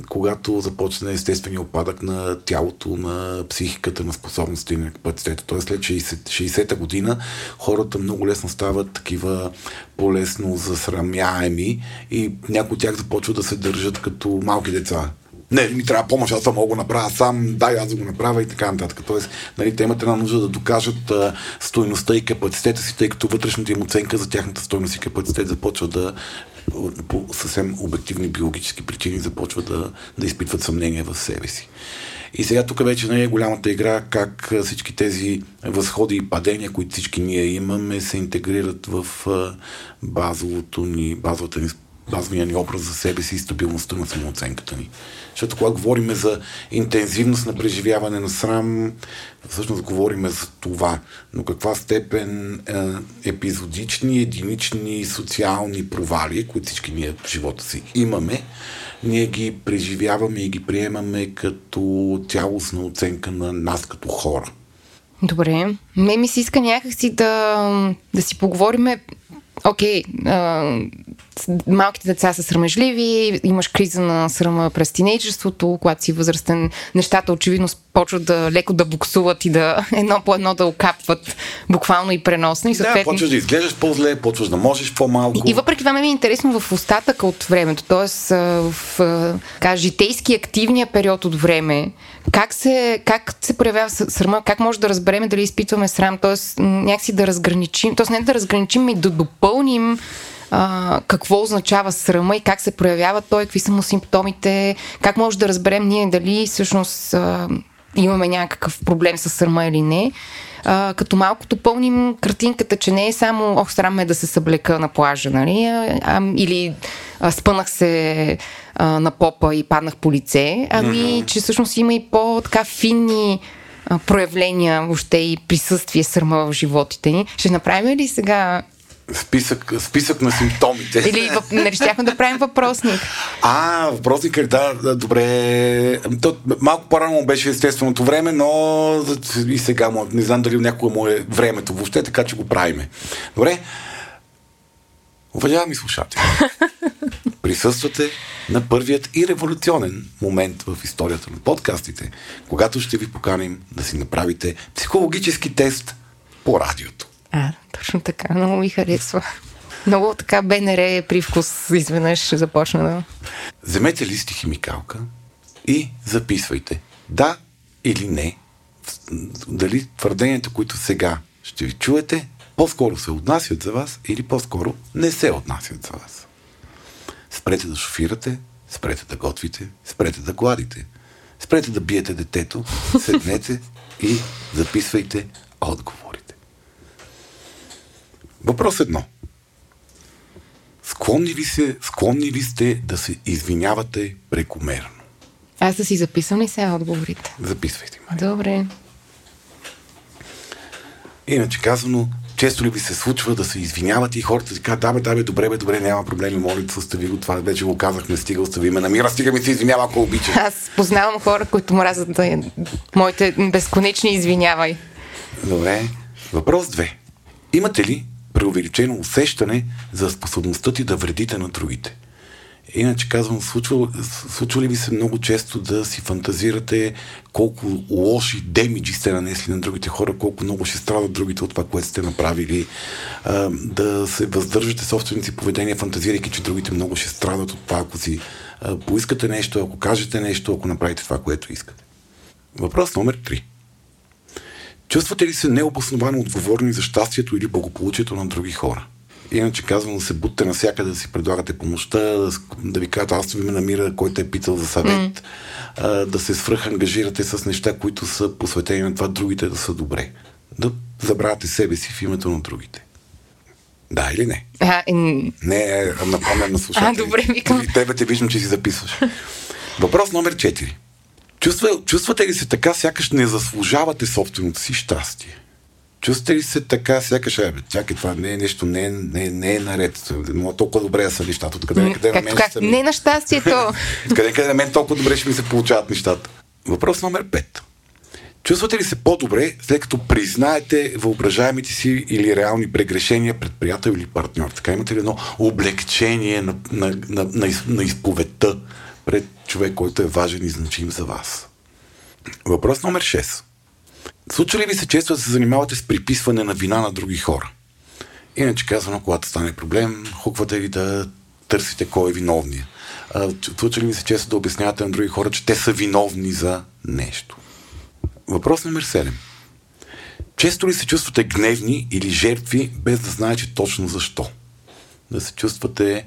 когато започне естествения опадък на тялото, на психиката, на способностите и на капацитета. Тоест след 60, 60-та година хората много лесно стават такива по-лесно засрамяеми и някои от тях започват да се държат като малки деца не, ми трябва помощ, аз съм мога го направя сам, дай аз да го направя и така нататък. Тоест, нали, те имат една нужда да докажат а, стойността и капацитета си, тъй като вътрешната им оценка за тяхната стойност и капацитет започва да по съвсем обективни биологически причини започва да, да изпитват съмнение в себе си. И сега тук вече не е голямата игра как всички тези възходи и падения, които всички ние имаме, се интегрират в базовото ни, базовата ни базовия ни образ за себе си и стабилността на самооценката ни. Защото когато говорим за интензивност на преживяване на срам, всъщност говорим за това. Но каква степен е, епизодични, единични социални провали, които всички ние в живота си имаме, ние ги преживяваме и ги приемаме като цялостна оценка на нас като хора. Добре. Ме ми се иска някакси да, да си поговориме окей, okay, малките деца са срамежливи, имаш криза на срама през тинейджерството, когато си възрастен, нещата очевидно почват да леко да буксуват и да [LAUGHS] едно по едно да окапват буквално и преносно. И съответно... Да, почваш да изглеждаш по-зле, почваш да можеш по-малко. И, и въпреки това ми е интересно в остатъка от времето, т.е. в така, житейски активния период от време, как се, как се проявява срама, как може да разбереме дали изпитваме срам, т.е. някакси да разграничим, т.е. не да разграничим и да допълним а, какво означава срама и как се проявява той, какви са му симптомите, как може да разберем ние дали всъщност а, имаме някакъв проблем с срама или не. А, като малко допълним картинката, че не е само ох, срам ме да се съблека на плажа, нали? А, а, или а, спънах се а, на попа и паднах по лице, ами mm-hmm. че всъщност има и по-така финни проявления, въобще и присъствие срама в животите ни. Ще направим ли сега Списък, списък на симптомите. Или не щяхме да правим въпросник. А, въпросник, е, да, да, добре. То, малко по-рано беше естественото време, но и сега му, не знам дали някога му е времето въобще, така че го правиме. Добре. Уважаеми слушатели, [LAUGHS] присъствате на първият и революционен момент в историята на подкастите, когато ще ви поканим да си направите психологически тест по радиото. А, точно така. Много ми харесва. Много така БНР привкус изведнъж започна да... Вземете листи химикалка и записвайте да или не, дали твърденията, които сега ще ви чуете, по-скоро се отнасят за вас или по-скоро не се отнасят за вас. Спрете да шофирате, спрете да готвите, спрете да гладите, спрете да биете детето, седнете и записвайте отговор. Въпрос едно. Склонни ли, се, склонни ли сте да се извинявате прекомерно? Аз да си записвам ли сега отговорите? Записвайте. Мария. Добре. Иначе казано, често ли ви се случва да се извинявате и хората си казват, да, бе, да, бе, добре, бе, добре, няма проблеми, моля, остави го, това вече го казахме, стига, остави ме, намира, стига ми се извинява, ако обича. Аз познавам хора, които мразят да моите безконечни извинявай. Добре. Въпрос две. Имате ли преувеличено усещане за способността ти да вредите на другите. Иначе казвам, случва, случва ли ви се много често да си фантазирате колко лоши демиджи сте нанесли на другите хора, колко много ще страдат другите от това, което сте направили, да се въздържате собствените си поведения, фантазирайки, че другите много ще страдат от това, ако си поискате нещо, ако кажете нещо, ако направите това, което искате. Въпрос номер 3. Чувствате ли се необосновано отговорни за щастието или благополучието на други хора? Иначе казвам да се будте навсякъде, да си предлагате помощта, да, да ви кажат, аз ви ме намира, който е питал за съвет, mm. а, да се свръхангажирате с неща, които са посветени на това другите да са добре. Да забравяте себе си в името на другите. Да или не? А, и... Не, напомням на слушателите. А, добре, викам. Тебе те виждам, че си записваш. Въпрос номер 4. Чувства, чувствате ли се така, сякаш не заслужавате собственото си щастие? Чувствате ли се така, сякаш, е, чакай, това не е нещо, не е, не, е, не е наред. Но толкова добре да са нещата. Откъде, къде как, на мен как? Ми... Не на щастието. [LAUGHS] къде, къде на мен толкова добре ще ми се получават нещата. Въпрос номер 5. Чувствате ли се по-добре, след като признаете въображаемите си или реални прегрешения пред приятел или партньор? Така имате ли едно облегчение на, на, на, на, на изповедта пред човек, който е важен и значим за вас? Въпрос номер 6. Случва ли ви се често да се занимавате с приписване на вина на други хора? Иначе казано, когато стане проблем, хуквате ли да търсите кой е виновния? Случва ли ви се често да обяснявате на други хора, че те са виновни за нещо? Въпрос номер 7. Често ли се чувствате гневни или жертви, без да знаете точно защо? Да се чувствате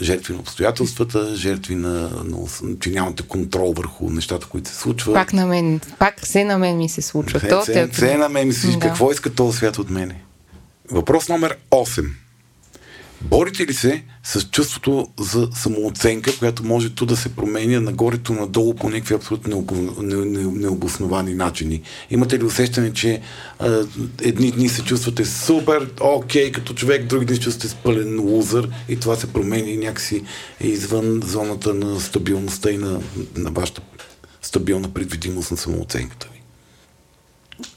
жертви на обстоятелствата, жертви на, на, че нямате контрол върху нещата, които се случват. Пак на мен, пак все на мен ми се случва. Все, все, все на мен ми се да. какво иска този свят от мене. Въпрос номер 8. Борите ли се с чувството за самооценка, която може то да се променя нагорето надолу по някакви абсолютно необосновани начини? Имате ли усещане, че а, едни дни се чувствате супер, окей, като човек, други дни се чувствате пълен лузър и това се промени някакси извън зоната на стабилността и на, на вашата стабилна предвидимост на самооценката ви?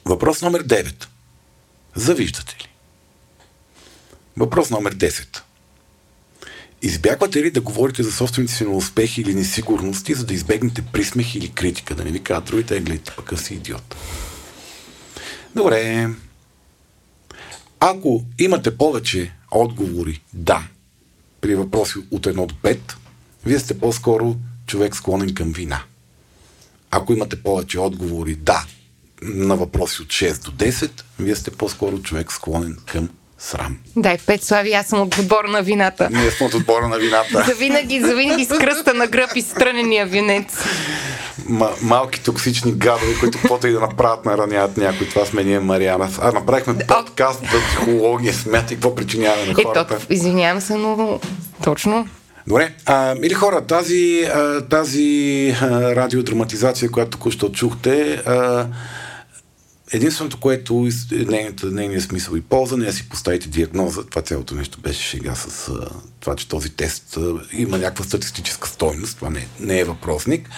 Въпрос номер 9. Завиждате ли? Въпрос номер 10. Избягвате ли да говорите за собствените си успехи или несигурности, за да избегнете присмех или критика? Да не ви кажат другите, гледайте, пък си идиот. Добре. Ако имате повече отговори да при въпроси от 1 до 5, вие сте по-скоро човек склонен към вина. Ако имате повече отговори да на въпроси от 6 до 10, вие сте по-скоро човек склонен към срам. Дай, Пет Слави, аз съм от отбора на вината. Ние сме от отбора на вината. [LAUGHS] за винаги, за винаги с кръста на гръб и странения венец. Ма, малки токсични гадове, които каквото и да направят, нараняват някой. Това сме ние, Мариана. А, направихме подкаст за психология. Смятай какво причиняваме на хората. Ето, извинявам се, но точно Добре, а, мили хора, тази, а, тази а, радиодраматизация, която току-що чухте, а, Единственото, което е нейният, смисъл и полза, не е си поставите диагноза. Това цялото нещо беше шега с а, това, че този тест а, има някаква статистическа стойност. Това не, не е въпросник.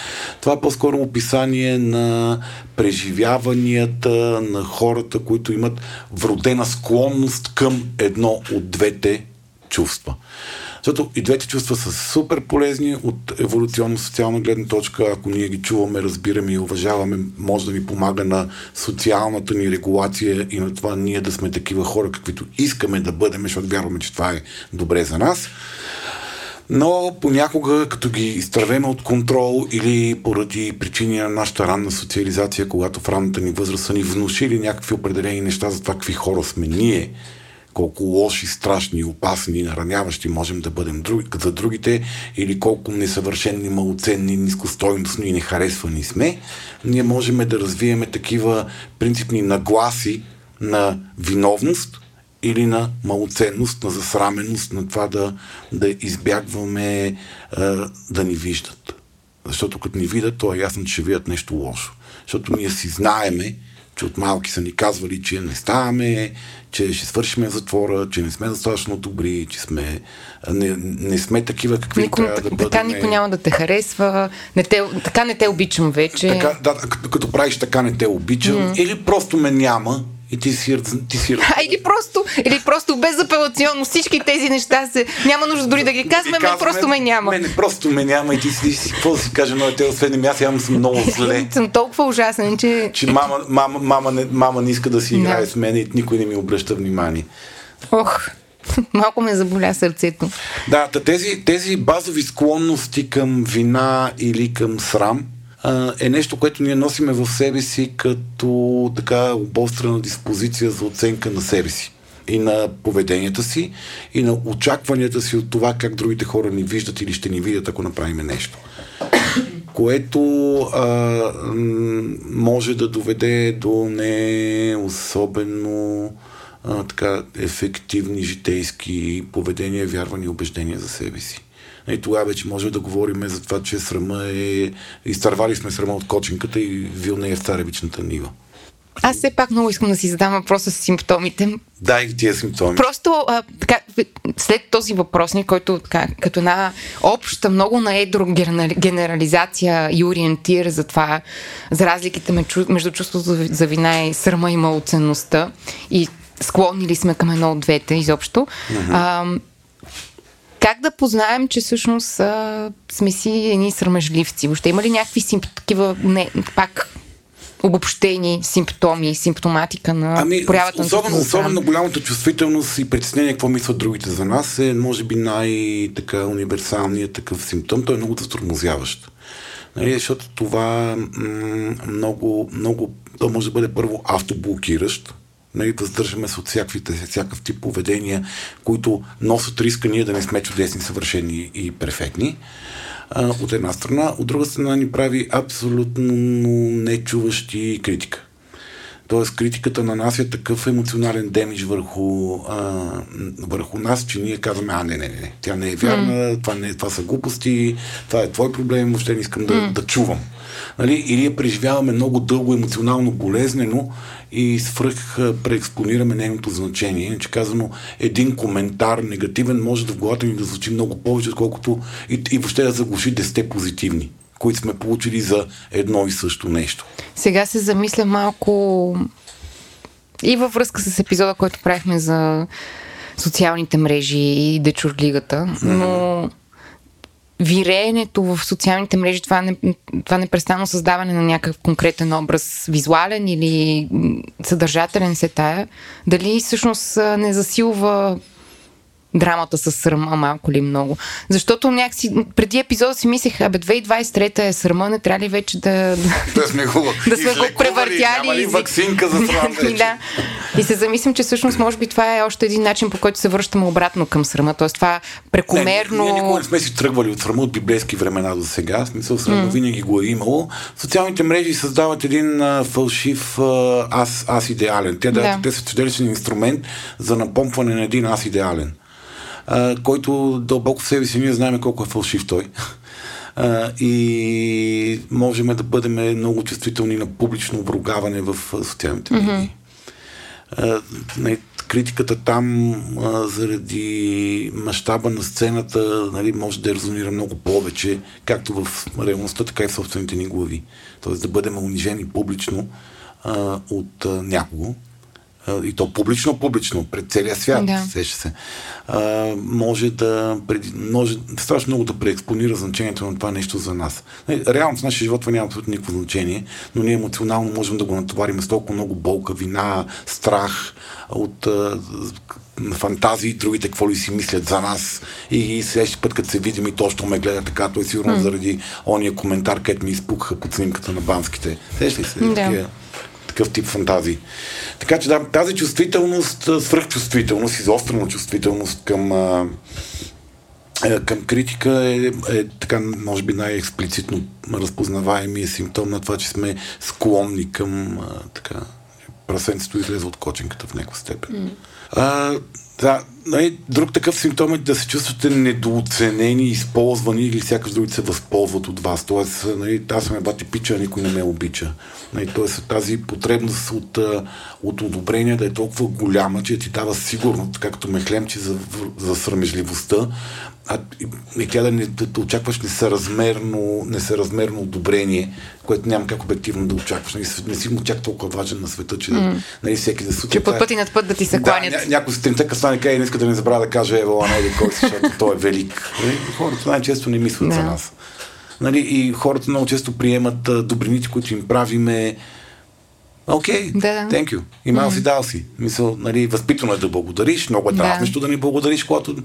Това е по-скоро описание на преживяванията на хората, които имат вродена склонност към едно от двете чувства. Защото и двете чувства са супер полезни от еволюционно-социална гледна точка. Ако ние ги чуваме, разбираме и уважаваме, може да ни помага на социалната ни регулация и на това ние да сме такива хора, каквито искаме да бъдем, защото вярваме, че това е добре за нас. Но понякога, като ги изтървеме от контрол или поради причини на нашата ранна социализация, когато в ранната ни възраст са ни внушили някакви определени неща за това какви хора сме ние, колко лоши, страшни, опасни, нараняващи можем да бъдем за другите или колко несъвършенни, малоценни, нискостойностни и нехаресвани сме, ние можем да развиеме такива принципни нагласи на виновност или на малоценност, на засраменост, на това да, да избягваме а, да ни виждат. Защото като ни видят, то е ясно, че ще видят нещо лошо. Защото ние си знаеме, че от малки са ни казвали, че не ставаме, че ще свършим затвора, че не сме достатъчно добри, че сме, не, не сме такива, какви никой, трябва да бъдем. Така никой няма да те харесва, не те, така не те обичам вече. Така, да, като, като правиш така не те обичам, mm. или просто ме няма, и ти си, ти си а, или, просто, или просто безапелационно всички тези неща се... Няма нужда дори да ги казваме, ме просто ме няма. Мене просто ме няма и ти си, си какво да си каже, но те освен аз явно съм много [LAUGHS] зле. съм толкова ужасен, че... Че мама, мама, мама, не, мама не иска да си играе да. с мен и никой не ми обръща внимание. Ох, [LAUGHS] малко ме заболя сърцето. Да, тези, тези базови склонности към вина или към срам, е нещо, което ние носиме в себе си като така обострена диспозиция за оценка на себе си. и на поведенията си, и на очакванията си от това как другите хора ни виждат или ще ни видят, ако направим нещо. [COUGHS] Което а, може да доведе до не особено а, така, ефективни житейски поведения, вярвани убеждения за себе си. И тогава вече може да говорим за това, че срама е... Изтървали сме срама от кочинката и вилне е в царевичната нива. Аз все пак много искам да си задам въпроса с симптомите. Дай тия симптоми. Просто а, така, след този въпросник, който така, като една обща, много наедро генерализация и ориентир за това, за разликите между чувството за вина и срама и малоценността и склонни ли сме към едно от двете изобщо. Uh-huh. А, как да познаем, че всъщност а, сме си едни срамежливци? Въобще има ли някакви симптоми, такива, не, пак обобщени симптоми, симптоматика на ами, проявата особено, на особено голямата чувствителност и притеснение какво мислят другите за нас е, може би, най-така универсалният такъв симптом. Той е много възтормозяващ. Нали, защото това м- много, много, то може да бъде първо автоблокиращ, нали, въздържаме се от всякакви, всякакъв тип поведения, които носят риска ние да не сме чудесни, съвършени и перфектни. А, от една страна, от друга страна ни прави абсолютно нечуващи критика. Тоест, критиката нанася такъв емоционален демидж върху, а, върху нас, че ние казваме, а, не, не, не, тя не е вярна, mm. това, не, това са глупости, това е твой проблем, въобще не искам да, mm. да чувам. Нали? Или я преживяваме много дълго емоционално болезнено и свръх преекспонираме нейното значение. Иначе казано, един коментар негативен може да в главата ни да звучи много повече, отколкото и, и въобще да заглуши 10 позитивни които сме получили за едно и също нещо. Сега се замисля малко и във връзка с епизода, който правихме за социалните мрежи и дечурлигата, но mm-hmm виреенето в социалните мрежи, това, не, това непрестанно създаване на някакъв конкретен образ, визуален или съдържателен се тая, дали всъщност не засилва драмата с срама малко ли много. Защото някакси преди епизода си мислех, абе 2023 е срама, не трябва ли вече да, [LAUGHS] да сме го, да сме го превъртяли. Няма ли вакцинка за срам [LAUGHS] да. И се замислям, че всъщност може би това е още един начин, по който се връщаме обратно към срама. Тоест това прекомерно... Не, ние никога не сме си тръгвали от срама от библейски времена до сега. Смисъл срама mm. винаги го е имало. Социалните мрежи създават един а, фалшив а, аз, аз идеален. Те, да. те са чудесен инструмент за напомпване на един аз идеален а, който дълбоко в себе си ние знаем колко е фалшив той. А, и можем да бъдем много чувствителни на публично обругаване в социалните медии. Mm-hmm. критиката там а, заради мащаба на сцената нали, може да резонира много повече, както в реалността, така и в собствените ни глави. Тоест да бъдем унижени публично а, от а, някого, и то публично-публично, пред целия свят, да. сеща се, а, може да може страшно много да преекспонира значението на това нещо за нас. Нали, реално в нашия живот това няма абсолютно никакво значение, но ние емоционално можем да го натоварим с толкова много болка, вина, страх от а, фантазии, другите какво ли си мислят за нас и следващия път, като се видим и точно ме гледа така, той сигурно mm. заради ония коментар, където ми изпукаха под снимката на банските. Сеща ли се? Да такъв тип фантазии. Така че да, тази чувствителност, свръхчувствителност, изострена чувствителност към, а, е, към критика е, е така, може би най-експлицитно разпознаваемия симптом на това, че сме склонни към а, така, прасенцето излезе от коченката в някаква степен. Mm. А, да, нали, друг такъв симптом е да се чувствате недооценени, използвани или сякаш другите се възползват от вас. Тоест, нали, аз съм бати пича, а никой не ме обича. Нали, тоест, тази потребност от, от одобрение да е толкова голяма, че ти дава сигурност, както ме хлемчи за, за срамежливостта, а, и тя да, не, да очакваш несъразмерно, несъразмерно одобрение, което няма как обективно да очакваш. Не, не си му чак толкова важен на света, че mm. нали, всеки да случи. Че под път и над път да ти се кланят. Да, ня, някой сутринта късване кай не иска да не забравя да каже Ева, кой си, защото той е велик. Нали? Хората най-често не мислят да. за нас. Нали? И хората много често приемат добрините, които им правиме, Окей, okay, да. thank you. Имал mm-hmm. си, дал си. Мисъл, нали, възпитано е да благодариш, много е да. нещо да ни благодариш, когато,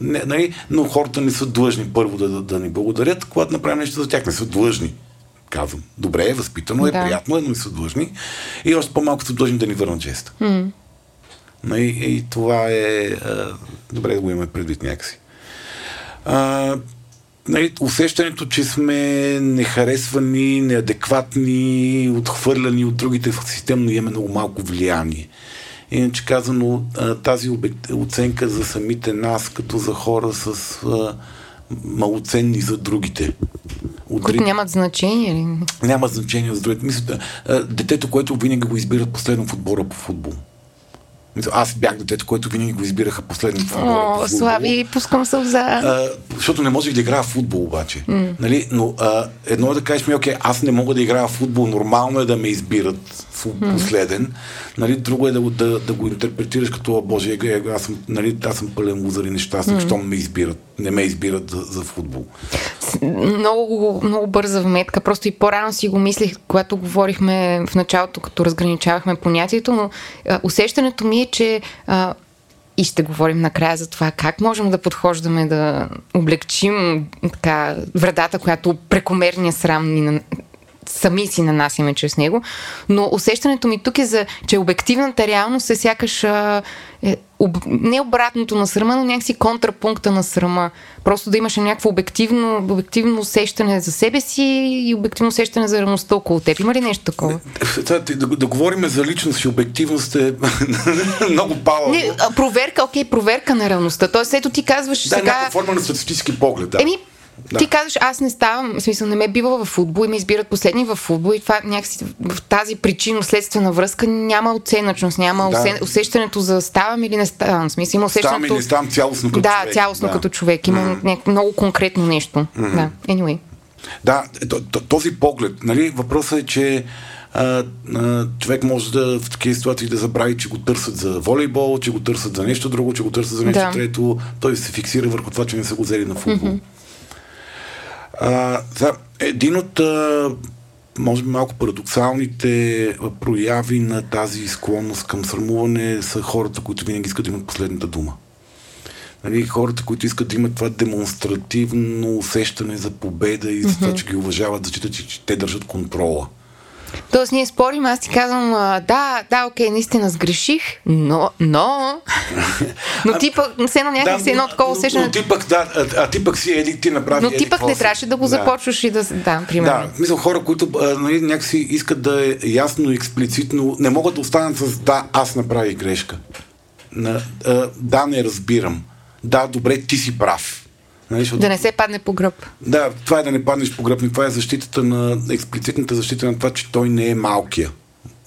не, нали, но хората не са длъжни първо да, да, да ни благодарят, когато направим нещо за тях. Не са длъжни. Казвам, добре е, възпитано е, да. приятно е, но не са длъжни. И още по-малко са длъжни да ни върнат жеста. Mm. И, и това е а, добре да го имаме предвид някакси. А, нали, усещането, че сме нехаресвани, неадекватни, отхвърляни от другите в системно имаме много малко влияние. Иначе казано, тази оценка за самите нас, като за хора с малоценни за другите. От Които нямат значение ли? Нямат значение за другите. Мисля, детето, което винаги го избират последно в отбора по футбол. Аз бях детето, което винаги го избираха последно в О, Слави, пускам. А, защото не можех да играя в футбол обаче. Mm. Нали? Но а, едно е да кажеш ми, окей, аз не мога да играя в футбол, нормално е да ме избират в последен. Нали? Друго е да, да, да го интерпретираш като, боже, аз съм, нали, аз съм пълен лузър и нещастник, mm. щом ме избират. Не ме избират за, за футбол. Много, много бърза вметка. Просто и по-рано си го мислих, когато говорихме в началото, като разграничавахме понятието, но а, усещането ми е, че а, и ще говорим накрая за това как можем да подхождаме да облегчим така вредата, която прекомерния срам ни сами си нанасяме чрез него. Но усещането ми тук е за, че обективната реалност е сякаш а, е, об, не обратното на срама, но някакси контрапункта на срама. Просто да имаш някакво обективно, обективно усещане за себе си и обективно усещане за реалността около теб. Има ли нещо такова? Да, да, да говорим за личност и обективност е [LAUGHS] много пала. Не, проверка, окей, проверка на реалността. Тоест, ето ти казваш да, сега... Да, форма на статистически поглед, да. Еми, да. Ти казваш, аз не ставам, в смисъл не ме бива в футбол и ме избират последни в футбол и това някакси в тази причинно-следствена връзка няма оценъчност, няма да. усещането за ставам или не ставам. В смисъл има усещането... Ставам или не ставам цялостно като да, човек. Цялостно да, като човек. Има mm-hmm. много конкретно нещо. Mm-hmm. Да, anyway. Да, този поглед, нали, въпросът е, че а, а, човек може да в такива ситуации да забрави, че го търсят за волейбол, че го търсят за нещо друго, че го търсят за нещо да. трето. Той се фиксира върху това, че не са го взели на футбол. Mm-hmm. А, за, един от а, може би малко парадоксалните прояви на тази склонност към срамуване са хората, които винаги искат да имат последната дума. Нали, хората, които искат да имат това демонстративно усещане за победа и за mm-hmm. това, че ги уважават, зачитат, че, че те държат контрола. Тоест ние спорим, аз ти казвам, да, да, окей, наистина сгреших, но, но, [LAUGHS] но ти пък, все на някак си едно такова усещане. Но ти пък, да, а, а ти пък си еди, ти направи Но ти пък не трябваше да го да. започваш и да, да, примерно. Да, мисля, хора, които нали, някакси искат да е ясно, експлицитно, не могат да останат с да, аз направих грешка. На, а, да, не разбирам. Да, добре, ти си прав Нали. Да не се падне по гръб. Да, това е да не паднеш по гръб. Това е защитата на, експлицитната защита на това, че той не е малкия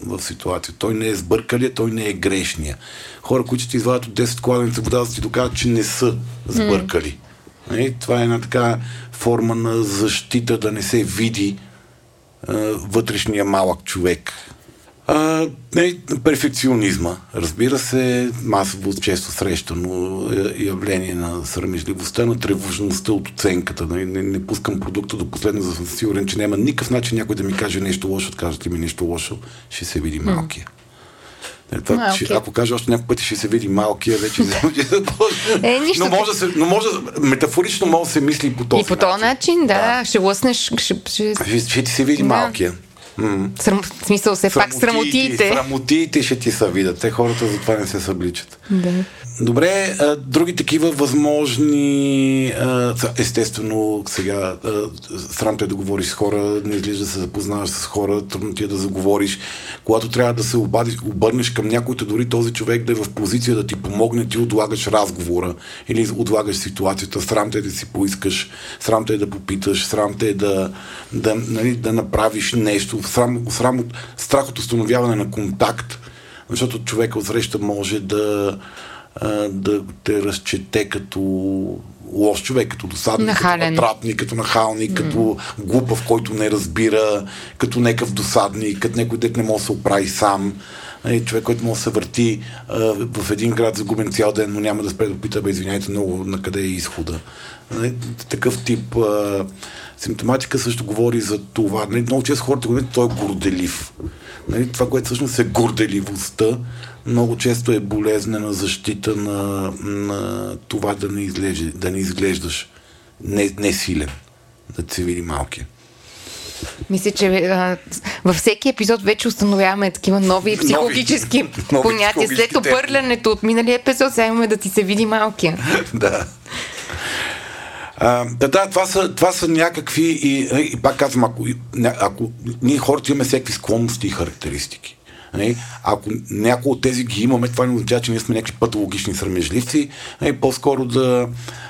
в ситуация. Той не е сбъркалия, той не е грешния. Хора, които ти извадят от 10 кладенца вода, да ти докажат, че не са сбъркали. Mm. Нали? Това е една така форма на защита да не се види а, вътрешния малък човек. А, не, перфекционизма, разбира се, масово често срещано е, явление на срамежливостта, на тревожността от оценката. Не, не, не пускам продукта до последно, за да съм сигурен, че няма никакъв начин някой да ми каже нещо лошо, откажете ми нещо лошо, ще се види малкия. Е, това, а, okay. Ако кажа още няколко пъти, ще се види малкия, вече е, нищо. Но може, да се, но може метафорично може да се мисли по този начин. И по този начин, да, да. ще лъснеш. Ще, ще... ще, ще ти се види да. малкия. Mm. Срам, в смисъл, все пак срамотиите. Срамотиите ще ти са видят. Те хората затова не се събличат. Да. Добре, други такива възможни, естествено, сега срам те да говориш с хора, не излиза да се запознаваш с хора, трудно ти е да заговориш. Когато трябва да се обадиш, обърнеш към някой, дори този човек да е в позиция да ти помогне, ти отлагаш разговора или отлагаш ситуацията, срам те да си поискаш, срам те да попиташ, срам те да, да, нали, да направиш нещо, срам, срам от, страх от установяване на контакт, защото човека отсреща може да да те разчете като лош човек, като досадник, Нахален. като натрапник, като нахалник, mm. като глупав, който не разбира, като некъв досадник, като някой дет не може да се оправи сам. Нали, човек, който може да се върти а, в един град загубен цял ден, но няма да спре да пита, бе, извиняйте много, на къде е изхода. Нали, такъв тип а, симптоматика също говори за това. Нали, много често хората говорят, той е горделив. Нали, това, което всъщност е горделивостта, много често е болезнена защита на, на това да не, изглежда, да не изглеждаш не, не силен, да се види малкия. Мисля, че а, във всеки епизод вече установяваме такива нови психологически нови, понятия. След опърлянето от миналия епизод, сега имаме да ти се види малкия. [LAUGHS] да. Да, да, това са, това са някакви и, и пак казвам, ако, ако ние хората имаме всякакви склонности и характеристики. Не? Ако някои от тези ги имаме, това не означава, че ние сме някакви патологични срамежливци. Не? По-скоро да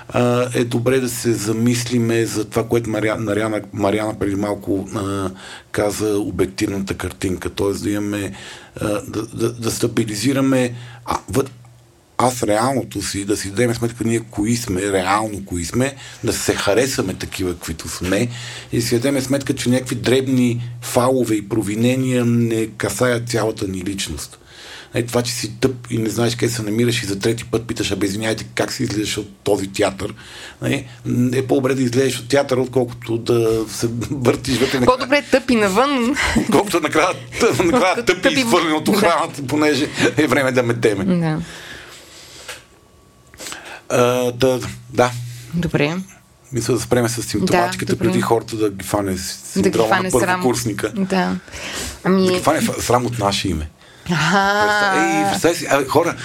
а, е добре да се замислиме за това, което Мариана, Мариана, Мариана преди малко а, каза обективната картинка. Т.е. да имаме, а, да, да, да стабилизираме а, аз реалното си, да си дадем сметка ние кои сме, реално кои сме, да се харесаме такива, каквито сме и си дадем сметка, че някакви дребни фалове и провинения не касаят цялата ни личност. Е, това, че си тъп и не знаеш къде се намираш и за трети път питаш, абе, извиняйте, как си излизаш от този театър. Е, е по-добре да излезеш от театъра, отколкото да се [LAUGHS] въртиш вътре. По-добре тъпи навън. Колкото накрая, накрая тъпи, тъпи изхвърлен от охраната, понеже е време да метеме. Да. А, да, да. Добре. Мисля да спреме с симптоматиката, да, преди хората да ги фане синдрома да ги фане на първокурсника. Да. Ами... Да ги фане срам от наше име. Ей, представи си, а, хора,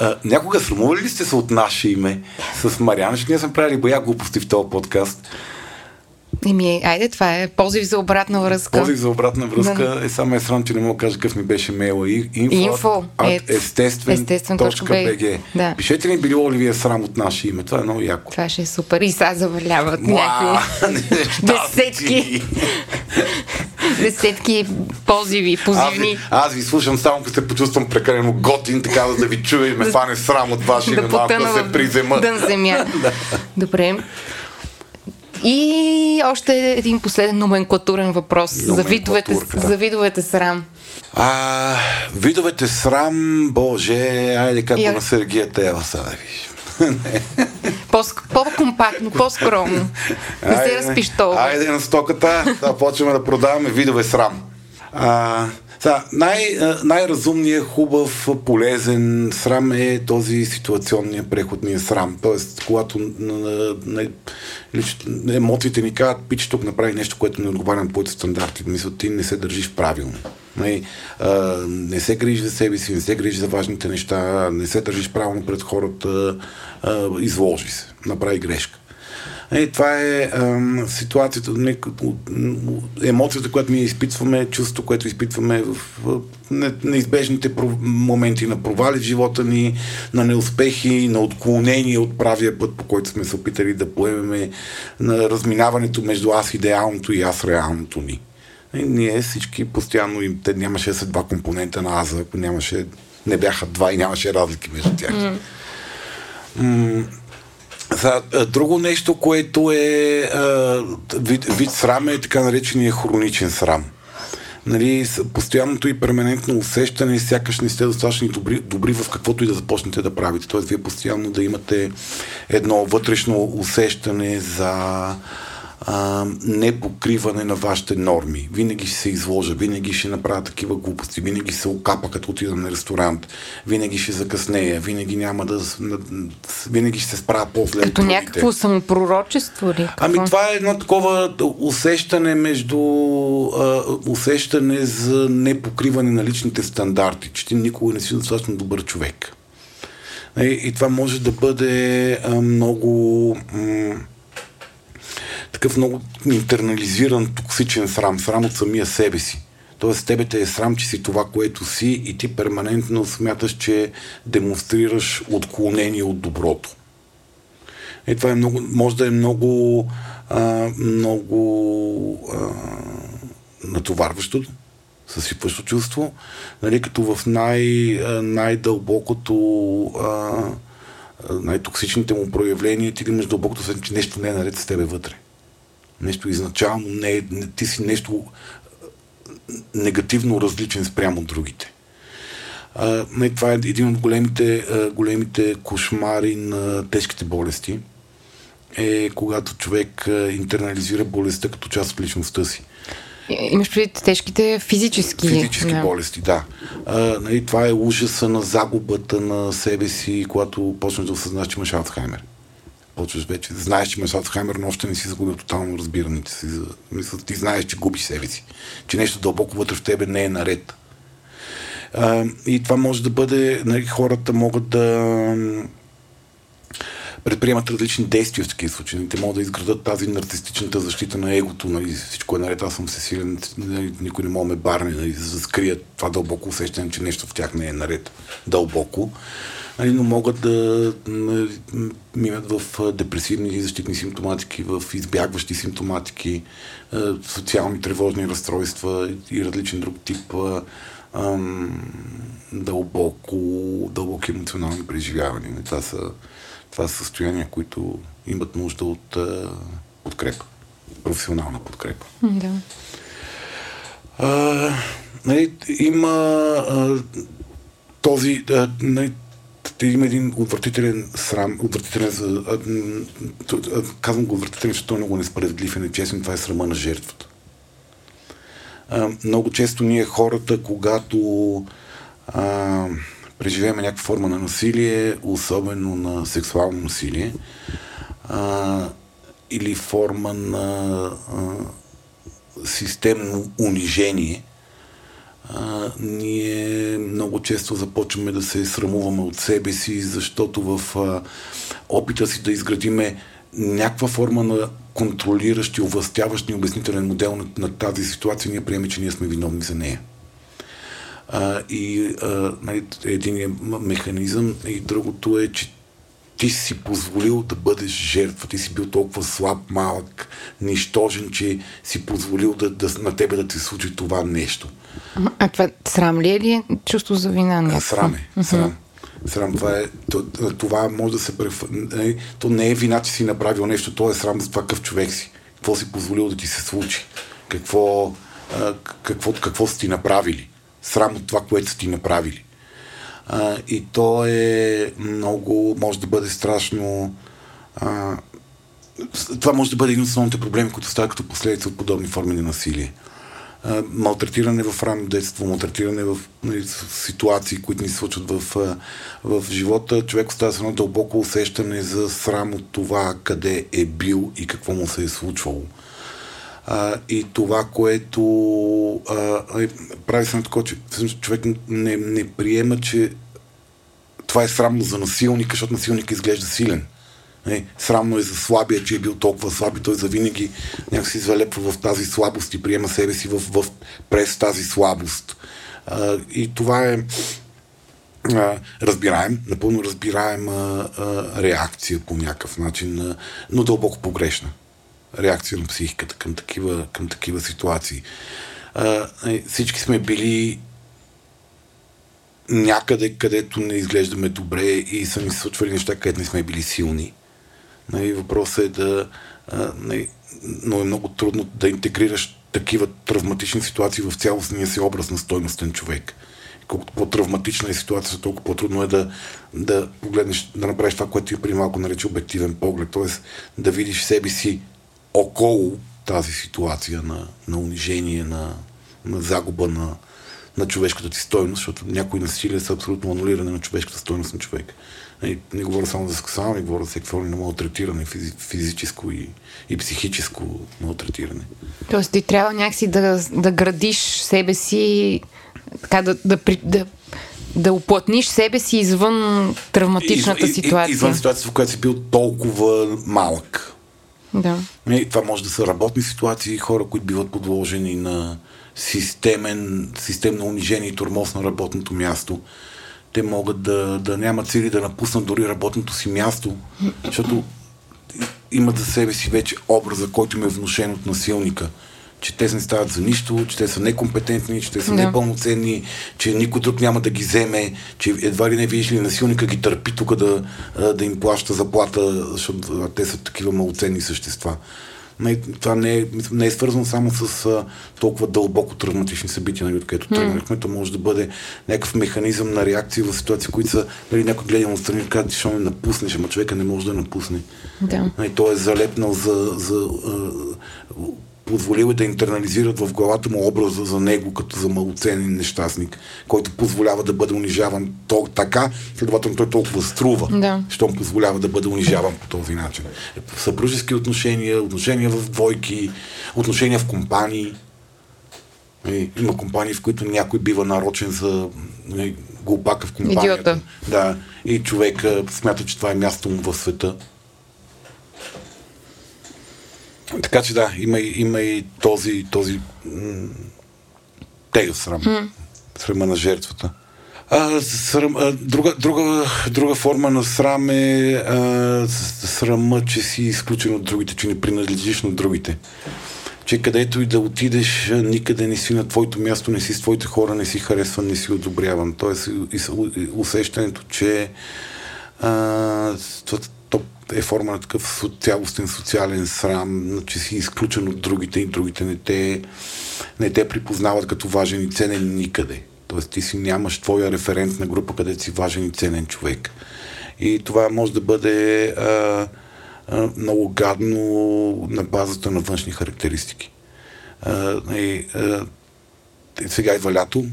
а, някога срамували ли сте се от наше име с Мариана, защото ние сме правили бая глупости в този подкаст. Еми, айде, това е позив за обратна връзка. Позив за обратна връзка да. е само е срам, че не мога да кажа какъв ми беше мейла. Инфо, Инфо е, естествен, естествен .bg. Да. Пишете ли било ли ви е срам от наше име? Това е много яко. Това ще е супер. И сега заваляват някакви [LAUGHS] десетки. [LAUGHS] десетки позиви, позивни. Аз, аз ви слушам само като се почувствам прекалено готин, така да ви чуя и ме фане срам от ваше име, малко да се призема. Дън земя. [LAUGHS] Добре. И още един последен номенклатурен въпрос за видовете, за видовете срам. А, видовете срам, боже, айде как на Сергията Ева сега да виж. [LAUGHS] По-компактно, по-скромно. Не се разпиш толкова. Айде на стоката, да почваме да продаваме видове срам. А, сега, най, най-разумният, хубав, полезен срам е този ситуационния преходния срам. Тоест, когато на, на, на, емоциите ни казват, пич, тук направи нещо, което не отговаря на твоите стандарти. Мисля, ти не се държиш правилно. Не, а, не се грижи за себе си, не се грижи за важните неща, не се държиш правилно пред хората, изложи се, направи грешка. Е, това е ам, ситуацията, емоцията, която ние изпитваме, чувството, което изпитваме в, в неизбежните моменти на провали в живота ни, на неуспехи, на отклонение от правия път, по който сме се опитали да поемеме, на разминаването между аз идеалното и аз реалното ни. И ние всички постоянно им, те нямаше са два компонента на аза, ако нямаше, не бяха два и нямаше разлики между тях. Mm. За, друго нещо, което е вид, вид срам е така наречения хроничен срам. Нали, постоянното и перманентно усещане, сякаш не сте достатъчно добри, добри в каквото и да започнете да правите. Тоест, вие постоянно да имате едно вътрешно усещане за а, непокриване на вашите норми. Винаги ще се изложа, винаги ще направя такива глупости, винаги се окапа като отида на ресторант, винаги ще закъснея, винаги няма да... винаги ще се справя по-зле. Като някакво самопророчество ли? Ами това е едно такова усещане между... А, усещане за непокриване на личните стандарти, че ти никога не си достатъчно добър човек. И, и това може да бъде а, много... М- такъв много интернализиран токсичен срам, срам от самия себе си. Тоест, тебе те е срам, че си това, което си и ти перманентно смяташ, че демонстрираш отклонение от доброто. И това е много, може да е много, а, много а, натоварващо, съсипващо чувство, нали, като в най, най-дълбокото а, най-токсичните му проявления ти имаш дълбокото съзнание, че нещо не е наред с тебе вътре нещо изначално не е, не, ти си нещо негативно различен спрямо от другите. А, не, това е един от големите, а, големите кошмари на тежките болести. Е когато човек а, интернализира болестта като част от личността си. Имаш преди тежките физически. Физически да. болести, да. А, нали, това е ужаса на загубата на себе си, когато почнеш да осъзнаш, че имаш Алцхаймер почваш вече. Знаеш, че имаш Алцхаймер, но още не си загубил тотално разбирането си. Мисля, ти знаеш, че губиш себе си. Че нещо дълбоко вътре в тебе не е наред. А, и това може да бъде, нали, хората могат да предприемат различни действия в такива случаи. Те могат да изградат тази нарцистичната защита на егото. Нали, всичко е наред, аз съм всесилен, нали, никой не може ме барне, нали, да скрият това дълбоко усещане, че нещо в тях не е наред дълбоко. Нали, но могат да нали, минат в депресивни и защитни симптоматики, в избягващи симптоматики, социални тревожни разстройства и различен друг тип дълбоко, дълбоки емоционални преживявания. Това са това са състояния, които имат нужда от а, подкрепа, професионална подкрепа. Да. А, нали, има а, този. А, нали, има един отвратителен срам, отвратителен казвам го отвратителен, защото той е много несправедлив и нечестен. Това е срама на жертвата. А, много често ние хората, когато а, преживеем някаква форма на насилие, особено на сексуално насилие, а, или форма на а, системно унижение, а, ние много често започваме да се срамуваме от себе си, защото в а, опита си да изградиме някаква форма на контролиращ и овластяващ ни обяснителен модел на, на тази ситуация, ние приемем, че ние сме виновни за нея. А, и а, нали, един е механизъм и другото е, че ти си позволил да бъдеш жертва, ти си бил толкова слаб, малък, нищожен, че си позволил да, да, на тебе да ти случи това нещо. А това срам ли е или е чувство за вина? А, срам е. Срам. Срам, това, е, това може да се преф... То не е вина, че си направил нещо, то е срам за това какъв човек си. Какво си позволил да ти се случи? Какво, какво, какво са ти направили? срам от това, което са ти направили. А, и то е много, може да бъде страшно. А, това може да бъде един от основните проблеми, които стават като последица от подобни форми на насилие. А, малтретиране в ранно детство, малтретиране в нали, ситуации, които ни се случват в, в живота. Човек остава с едно дълбоко усещане за срам от това къде е бил и какво му се е случвало. А, и това, което а, прави се на такова, че човек не, не приема, че това е срамно за насилника, защото насилника изглежда силен. Не, срамно е за слабия, че е бил толкова слаб и той завинаги някакси залепва в тази слабост и приема себе си в, в, през тази слабост. А, и това е а, разбираем, напълно разбираема реакция по някакъв начин, а, но дълбоко погрешна реакция на психиката към такива, към такива ситуации. А, всички сме били някъде, където не изглеждаме добре и са ни случвали неща, където не сме били силни. Нали, въпросът е да... А, нали, но е много трудно да интегрираш такива травматични ситуации в цялостния си образ на стойностен човек. Колкото по-травматична е ситуацията, толкова по-трудно е да, да погледнеш, да направиш това, което ти при малко нарече обективен поглед. Т.е. да видиш себе си около тази ситуация на, на унижение, на, на загуба на, на човешката ти стойност, защото някои насилия са абсолютно анулиране на човешката стойност на човек. Не, не говоря само за сексуално, говоря за на малтретиране, физи, физическо и, и психическо малтретиране. Тоест ти трябва някакси да, да градиш себе си, така да, да, да, да уплътниш себе си извън травматичната из, ситуация. Извън ситуацията, в която си бил толкова малък. Да. И това може да са работни ситуации, хора, които биват подложени на системен, системно унижение и тормоз на работното място. Те могат да, да нямат цели да напуснат дори работното си място, защото имат за себе си вече образа, който им е внушен от насилника че те не стават за нищо, че те са некомпетентни, че те са да. непълноценни, че никой друг няма да ги вземе, че едва ли не видиш ли насилника ги търпи тук да, да им плаща заплата, защото те са такива малоценни същества. Не, това не е, не е свързано само с а, толкова дълбоко травматични събития, нали, където mm. тръгнахме. То може да бъде някакъв механизъм на реакция в ситуации, които са, нали, някой гледа отстрани и казва, че ме напуснеш, ама човека не може да напусне. Да. Нали, той е залепнал за, за а, позволил да интернализират в главата му образа за него като за малоценен нещастник, който позволява да бъде унижаван то, така, следователно той толкова струва, да. щом позволява да бъде унижаван по този начин. Съпружески отношения, отношения в двойки, отношения в компании. Нали, има компании, в които някой бива нарочен за глупака в компанията. Идиота. Да, и човека смята, че това е място му в света. Така че да, има, има и този, този м- тегъв срам. Mm. Срама на жертвата. А, срам, а, друга, друга, друга форма на срам е а, срама, че си изключен от другите, че не принадлежиш на другите. Че където и да отидеш, никъде не си на твоето място, не си с твоите хора, не си харесван, не си одобряван. Тоест усещането, че а, е форма на такъв цялостен социален срам, че си изключен от другите и другите не те, не те припознават като важен и ценен никъде. Тоест ти си нямаш твоя референтна група, където си важен и ценен човек. И това може да бъде а, а, много гадно на базата на външни характеристики. А, и, а, сега идва лято,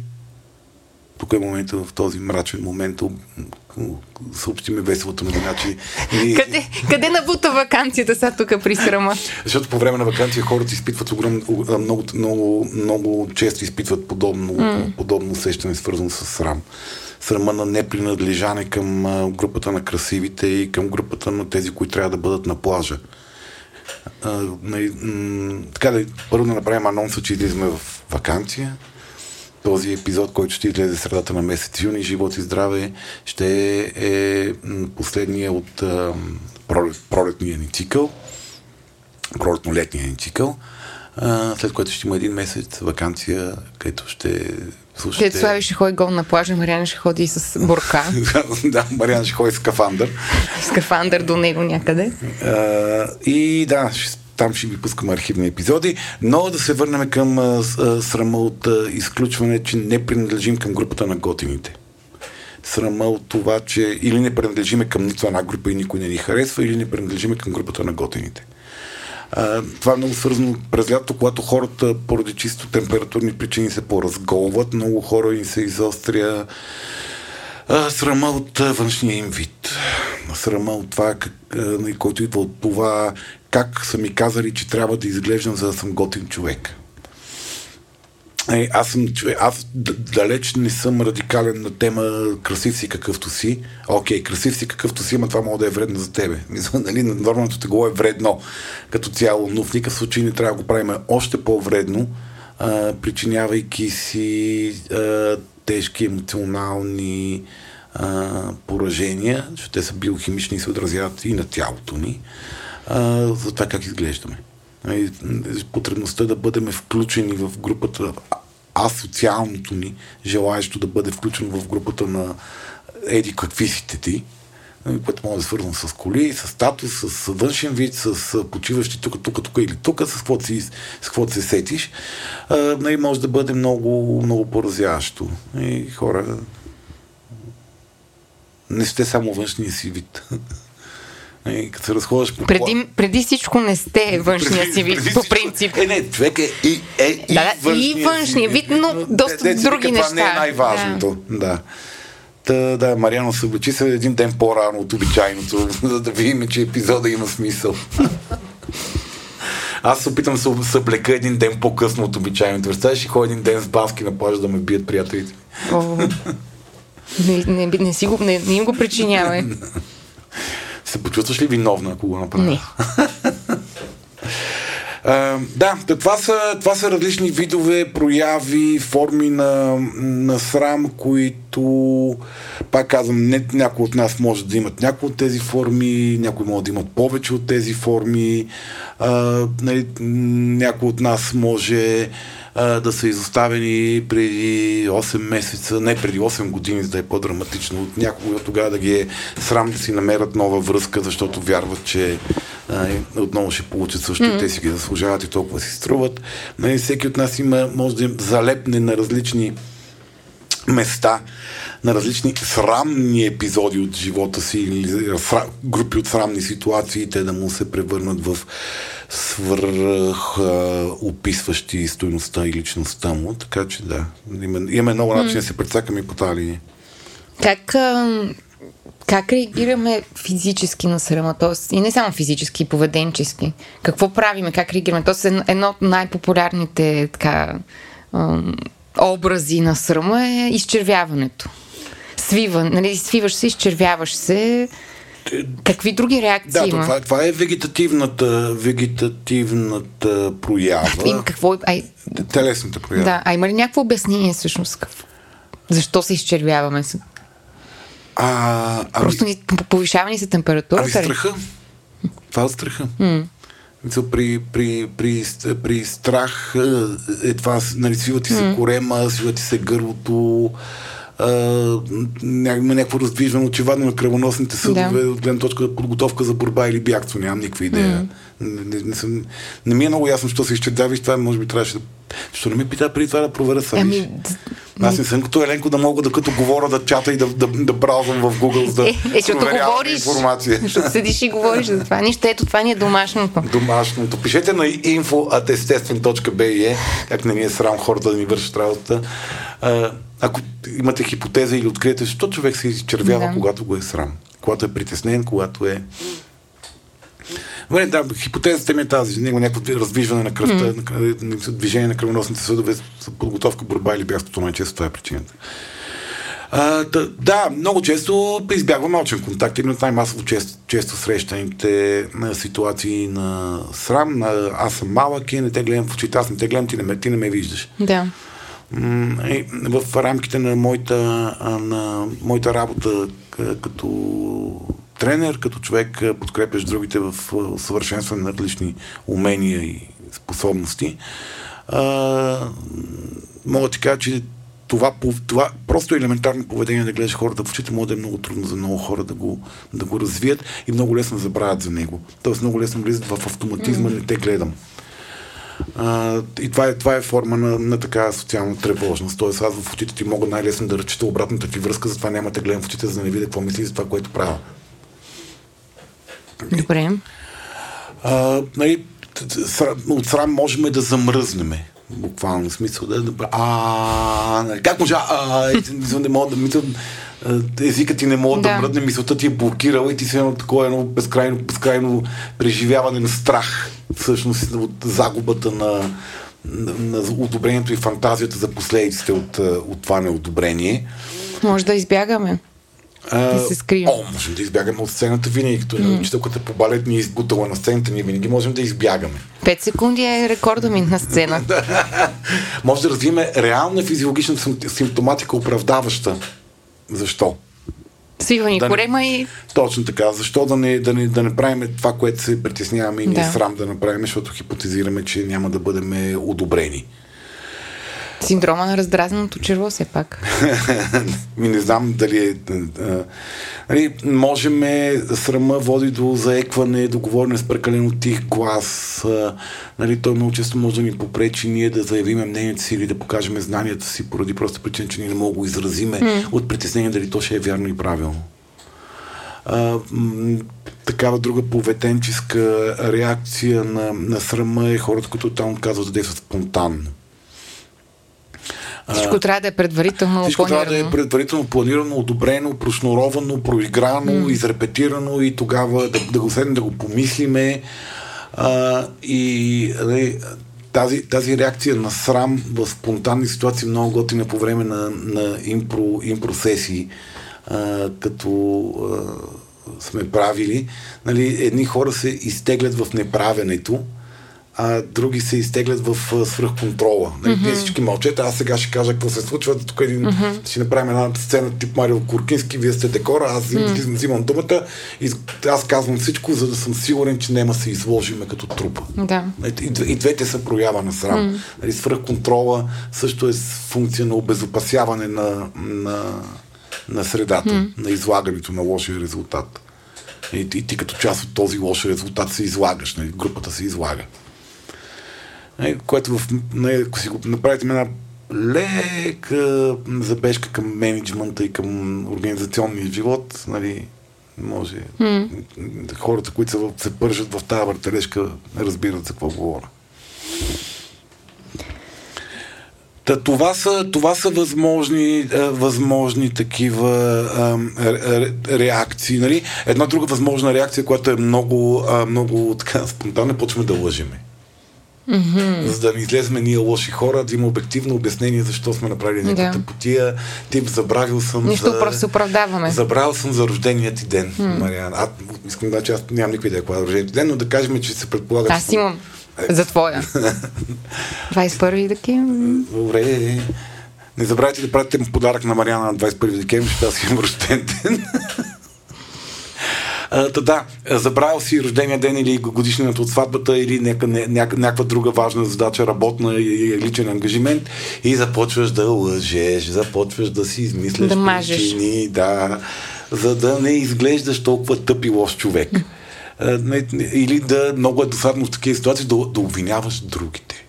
тук е момента в този мрачен момент съобщиме веселото новина, че... И... Къде, къде набута вакансията сега тук при срама? Защото по време на вакансия хората изпитват огром, много, много, много често изпитват подобно, mm. подобно усещане, свързано с срам. Срама на непринадлежане към групата на красивите и към групата на тези, които трябва да бъдат на плажа. А, м- така да, първо да направим анонса, че излизаме в вакансия този епизод, който ще излезе средата на месец юни, живот и здраве, ще е последния от а, пролет, пролетния ни цикъл, пролетно-летния ни цикъл, а, след което ще има един месец вакансия, където ще слушате... Където Слави ще ходи гол на плажа, Мариана ще ходи с бурка. [LAUGHS] да, Мариана ще ходи с скафандър. скафандър до него някъде. А, и да, ще там ще ви пускаме архивни епизоди, но да се върнем към срама от изключване, че не принадлежим към групата на готините. Срама от това, че или не принадлежиме към нито една група и никой не ни харесва, или не принадлежиме към групата на готините. А, това е много свързано през лято, когато хората поради чисто температурни причини се поразголват, много хора им се изостря а, срама от външния им вид. Срама от това, как, а, който идва от това как са ми казали, че трябва да изглеждам, за да съм готин човек. Е, аз съм човек, аз далеч не съм радикален на тема красив си какъвто си. Окей, красив си какъвто си, ама това може да е вредно за тебе. [LAUGHS] Мисля, нали, нормалното тегло е вредно като цяло, но в никакъв случай не трябва да го правим още по-вредно, а, причинявайки си а, тежки емоционални а, поражения, защото те са биохимични и се отразяват и на тялото ни а, за това как изглеждаме. И потребността да бъдем включени в групата, асоциалното ни, желаещо да бъде включено в групата на еди какви сите ти, което може да е свързано с коли, с статус, с външен вид, с почиващи тук, тук, тук или тук, с каквото, си, с каквото се сетиш, а, нали, може да бъде много, много поразяващо. И хора не сте само външния си вид. [LAUGHS] И като се разходиш по преди, преди всичко не сте външния си вид, по принцип. Е, не, човек е и, е, и, да, външния, и външния вид, но доста де, де, други неща. Това не е най-важното. Да. да. Та, да, Мариано се облечи се един ден по-рано от обичайното, [LAUGHS] за да видим, че епизода има смисъл. [LAUGHS] Аз се опитам да се съблека един ден по-късно от обичайното. Представяш и ходя един ден с бански на плажа да ме бият приятелите. Не, не, не, си го, не, не им го причинявай. [LAUGHS] Се почувстваш ли виновна, ако го направя? Не. [LAUGHS] Uh, да, това са, това са различни видове, прояви, форми на, на срам, които, пак казвам, не някои от нас може да имат някои от тези форми, някои могат да имат повече от тези форми, uh, нали, някои от нас може а, да са изоставени преди 8 месеца, не преди 8 години, за да е по-драматично от някога тогава да ги е срам да си намерят нова връзка, защото вярват, че а, отново ще получат също mm-hmm. те си ги заслужават и толкова си струват. Нали, всеки от нас има, може да залепне на различни места на различни срамни епизоди от живота си или сра- групи от срамни ситуации, те да му се превърнат в свръх а, описващи стоеността и личността му. Така че да, имаме, имаме много начин да се прецакаме и по тази линия. Как, а, как реагираме физически на срама? Тоест, и не само физически, и поведенчески. Какво правиме? Как реагираме? Тоест, едно от най-популярните така, а, образи на срама е изчервяването. Свива, нали, свиваш се, изчервяваш се. Какви други реакции Да, има? това, това е вегетативната, вегетативната проява. Има какво... Ай, Телесната проява. да, а има ли някакво обяснение всъщност? Защо се изчервяваме? А, ами, Просто ни, повишава ни се температурата? ами страха. Това е страха. Мисля, При, при, при, при страх е, е това, нали, свива ти се корема, свива ти се гърлото, а, ня- има някакво раздвижване очевидно на кръвоносните съдове Да. от гледна точка на подготовка за борба или бягство. Нямам никаква идея. Не, не, не, съм, не ми е много ясно, що се изчердявиш. Това може би трябваше да... Що не ме пита преди това да проверя сами? Ами, Аз не съм като Еленко да мога да като говоря да чата и да, да, да браузвам в Google, за да [LAUGHS] Е, е, говориш. информация. Защото седиш и говориш за това. Нищо, ето това ни е домашното. Домашното. Пишете на info.естествен.be как не ни е срам хората да ни вършат работа. Ако имате хипотеза или откриете, защо човек се изчервява, Да. когато го е срам? Когато е притеснен, когато е... Добре, да, хипотезата ми е тази. Него някакво раздвижване на кръвта, mm. движение на кръвоносните съдове, подготовка, борба или бягството, най-често това е причината. А, да, да, много често избягваме очен контакт. От най-масово често, често срещаните на ситуации на срам. На, аз съм малък и не те гледам в очите, аз не те гледам, ти не ме, ти не ме виждаш. Да. И в рамките на моята, на моята работа като тренер, като човек, а, подкрепящ другите в а, усъвършенстване на различни умения и способности, а, мога да ти кажа, че това, това просто елементарно поведение да гледаш хората в очите може да е много трудно за много хора да го, да го развият и много лесно забравят за него. Тоест много лесно влизат в автоматизма, не те гледам. А, и това е, това е форма на, на така социална тревожност. Тоест аз в очите ти мога най-лесно да разчита обратната ти връзка, затова няма да гледам в очите, за да не видя какво мисли за това, което правя. Добре. А, нали, от срам можем да замръзнем. Буквално смисъл да, а, нали, как може а, не мога да мисля, езикът ти не може да, Да. да мръдне, мисълта ти е блокирала и ти си едно такова едно безкрайно, безкрайно преживяване на страх, всъщност от загубата на, на, одобрението и фантазията за последиците от, а, от това неодобрение. Може да избягаме. А, Да се скрием. О, можем да избягаме от сцената винаги, като mm. учителката по балет ни е избутала на сцената, ние винаги можем да избягаме. 5 секунди е рекорда ми на сцена. [LAUGHS] Може да развиеме реална физиологична сим- симптоматика, оправдаваща. Защо? Свива ни Да не- корема и Точно така. Защо да не, да не, да не правим това, което се притесняваме и ни е Да. срам да направим, защото хипотезираме, че няма да бъдем одобрени. Синдрома на раздразненото черво все пак. [LAUGHS] Ми не знам дали е... а, Нали, можем срама води до заекване, до говорене с прекалено тих глас. Нали, той много често може да ни попречи ние да заявиме мнението си или да покажем знанията си поради проста причина, че ние не мога да го изразиме mm. от притеснение дали то ще е вярно и правилно. А, м- такава друга поведенческа реакция на, на срама е хората, които там казват да действат спонтанно. Всичко трябва да е предварително Всичко трябва да планирано. е предварително планирано, одобрено, прошнуровано, проиграно, mm. изрепетирано и тогава да, да го седнем, да го помислиме. А, и нали, тази, тази реакция на срам в спонтанни ситуации много готина по време на, на импро, импросесии, а, като а, сме правили. Нали, едни хора се изтеглят в неправенето, а други се изтеглят в свръхконтрола. Нали, mm-hmm. Вие всички мълчете, аз сега ще кажа какво се случва. Тук един, mm-hmm. ще направим една сцена тип Марио Куркински, вие сте декора, аз mm-hmm. взимам думата и аз казвам всичко, за да съм сигурен, че няма се изложиме като трупа. Да. И, и, и двете са проява на срам. Mm. Нали, свръхконтрола също е функция на обезопасяване на, на, на средата, mm. на излагането на лошия резултат. И, и ти като част от този лош резултат се излагаш, нали, групата се излага. Нали, което в, ако си го направите една лека забежка към менеджмента и към организационния живот, нали, може mm. хората, които са, се пържат в тази въртележка, разбират за какво говоря. Та, това, са, това са възможни, а, възможни такива а, ре, реакции. Нали? Една друга възможна реакция, която е много, а, много така, спонтанна, почваме да лъжиме. Mm-hmm. За да не излезме ние лоши хора, да има обективно обяснение защо сме направили някаква да. потия. Тип, забравил съм Нищо за... просто оправдаваме. Забравил съм за рождения ти ден, mm. Мариан. А, искам да, че аз нямам никаква идея кога е рождения ти ден, но да кажем, че се предполага... Аз имам. За твоя. [LAUGHS] 21 декември. Добре. Не забравяйте да пратите му подарък на Мариана на 21 декември, защото аз имам рожден ден. [LAUGHS] Та да, забравил си рождения ден или годишнината от сватбата или няка, няка, някаква друга важна задача, работна и личен ангажимент и започваш да лъжеш, започваш да си измисляш да причини, да, за да не изглеждаш толкова тъп и лош човек. или да много е досадно в такива ситуации да, да обвиняваш другите.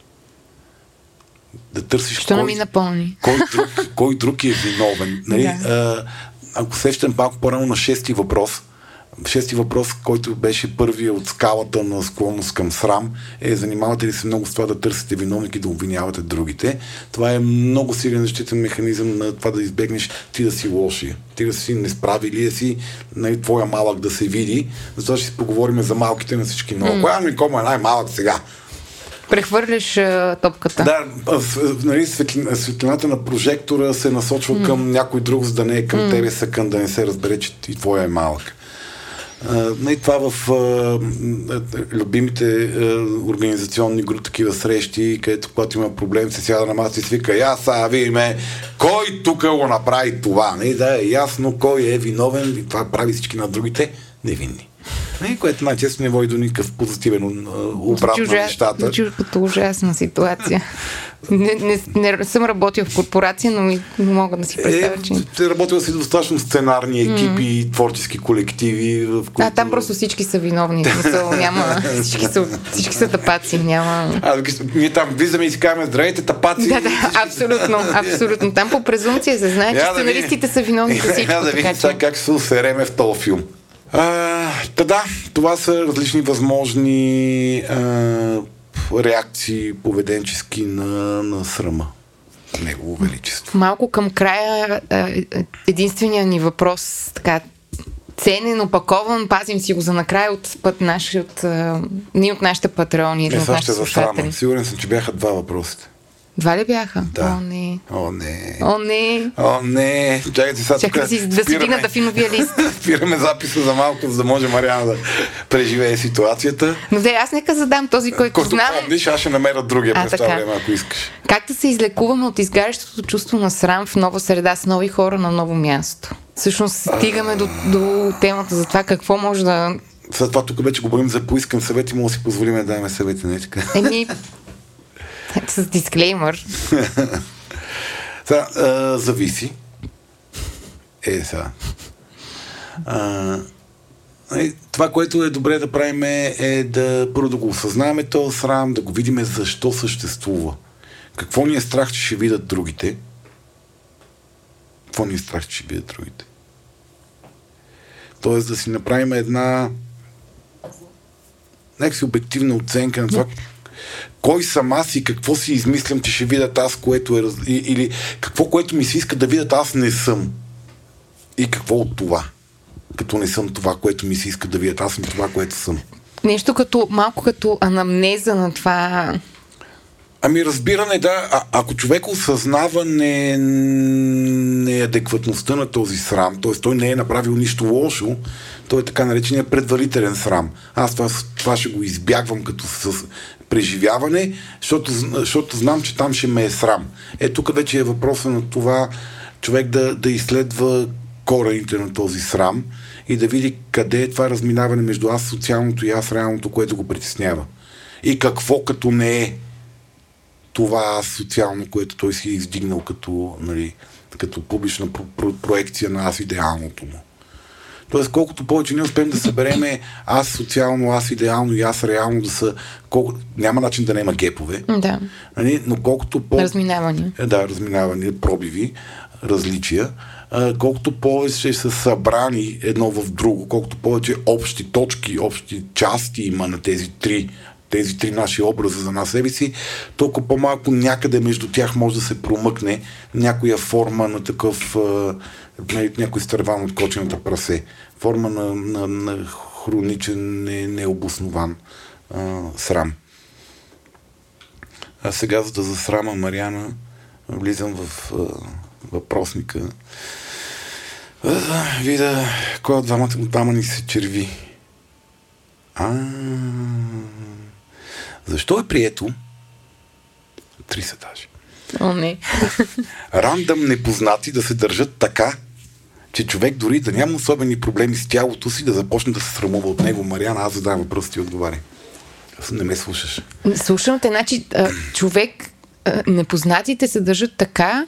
Да търсиш Що кой, ми напълни? Кой друг, кой друг е виновен. Нали? Да. А, ако сещам малко по-рано на шести въпрос, Шести въпрос, който беше първия от скалата на склонност към срам, е занимавате ли се много с това да търсите виновник и да обвинявате другите. Това е много силен защитен механизъм на това да избегнеш ти да си лоши, ти да си не справи или да си нали, твоя малък да се види. Затова ще си поговорим за малките на всички много. Mm. Коя ми кому е най-малък сега? Прехвърляш топката. Да, нали, светлина, светлината на прожектора се насочва mm. към някой друг, за да не е към mm. тебе съкън, да не се разбере, че и твоя е малък. И това в любимите организационни групи, такива срещи, където когато има проблем, се сяда на маса и свика, я сега видиме, кой тук го направи това. Не, да е ясно кой е виновен и това прави всички на другите невинни. Не, което най-често не води до никакъв позитивен обрат на нещата. Като ужасна ситуация. Не, не, не съм работил в корпорация, но ми мога да си представя, е, че... Е, работил си достатъчно сценарни екипи, mm. творчески колективи. В които... А, там просто всички са виновни. Смисъл, няма... [LAUGHS] Всички са, всички са тапаци, няма... А, ние там влизаме и си казваме, здравейте, тапаци. Да, да, абсолютно, абсолютно. Там по презумпция се знае, че сценаристите са виновни за [LAUGHS] всичко. да видим че... как се усереме в този филм. Та да, това са различни възможни а, реакции поведенчески на, на срама. Негово величество. Малко към края единствения ни въпрос, така ценен, опакован, пазим си го за накрая от път наши, от, ние от нашите патреони. Не, сега ще засрама. Сигурен съм, че бяха два въпросите. Два ли бяха? Да. О, не. О, не. О, не. О, не. Чакайте сега. Чакай си, да си дигна да финовия лист. [LAUGHS] спираме записа за малко, за да може Мариана да преживее ситуацията. Но да, аз нека задам този, който, който знам. Помниш, аз ще намеря другия през това време, ако искаш. Как да се излекуваме от изгарящото чувство на срам в нова среда с нови хора на ново място? Всъщност стигаме до, до темата за това какво може да след това тук вече говорим за поискан съвет и може да си позволим да дадем съвети, не така? Еми, [LAUGHS] [LAUGHS] С дисклеймър. Сега, а, зависи. Е, сега. А, нали, това, което е добре да правим е, е да първо да го осъзнаваме този срам, да го видим защо съществува. Какво ни е страх, че ще видят другите? Какво ни е страх, че ще видят другите? Тоест да си направим една някакси обективна оценка на това, кой съм аз и какво си измислям, че ще видят аз, което е... Или какво, което ми се иска да видят, аз не съм. И какво от това? Като не съм това, което ми се иска да видят, аз съм това, което съм. Нещо като, малко като анамнеза на това Ами разбиране, да. А, ако човек осъзнава не, неадекватността на този срам, т.е. той не е направил нищо лошо, той е така наречения предварителен срам. Аз това, това ще го избягвам като с преживяване, защото, защото знам, че там ще ме е срам. Е, тук вече е въпроса на това човек да, да изследва корените на този срам и да види къде е това разминаване между аз социалното и аз реалното, което го притеснява. И какво като не е това аз социално, което той си е издигнал като, нали, като публична про- про- проекция на аз идеалното му. Тоест, колкото повече ние успеем да събереме аз социално, аз идеално и аз реално да са... Колко... Няма начин да няма гепове. Да. Нали? Но колкото по... Разминавания. Е, да, разминавания, пробиви, различия. Колкото повече са събрани едно в друго, колкото повече общи точки, общи части има на тези три тези три наши образа за нас себе си, толкова по-малко някъде между тях може да се промъкне някоя форма на такъв някой стърван от кочената прасе. Форма на, на, на хроничен, не, необоснован а, срам. А сега, за да засрама Мариана, влизам в а, въпросника. Вида кой от двамата, двама ни се черви. А, защо е прието? Три са даже. О, не. Рандъм непознати да се държат така, че човек дори да няма особени проблеми с тялото си, да започне да се срамува от него. Мариана, аз задавам въпрос, ти отговаря. Не ме слушаш. Слушам те, значи човек, непознатите се държат така,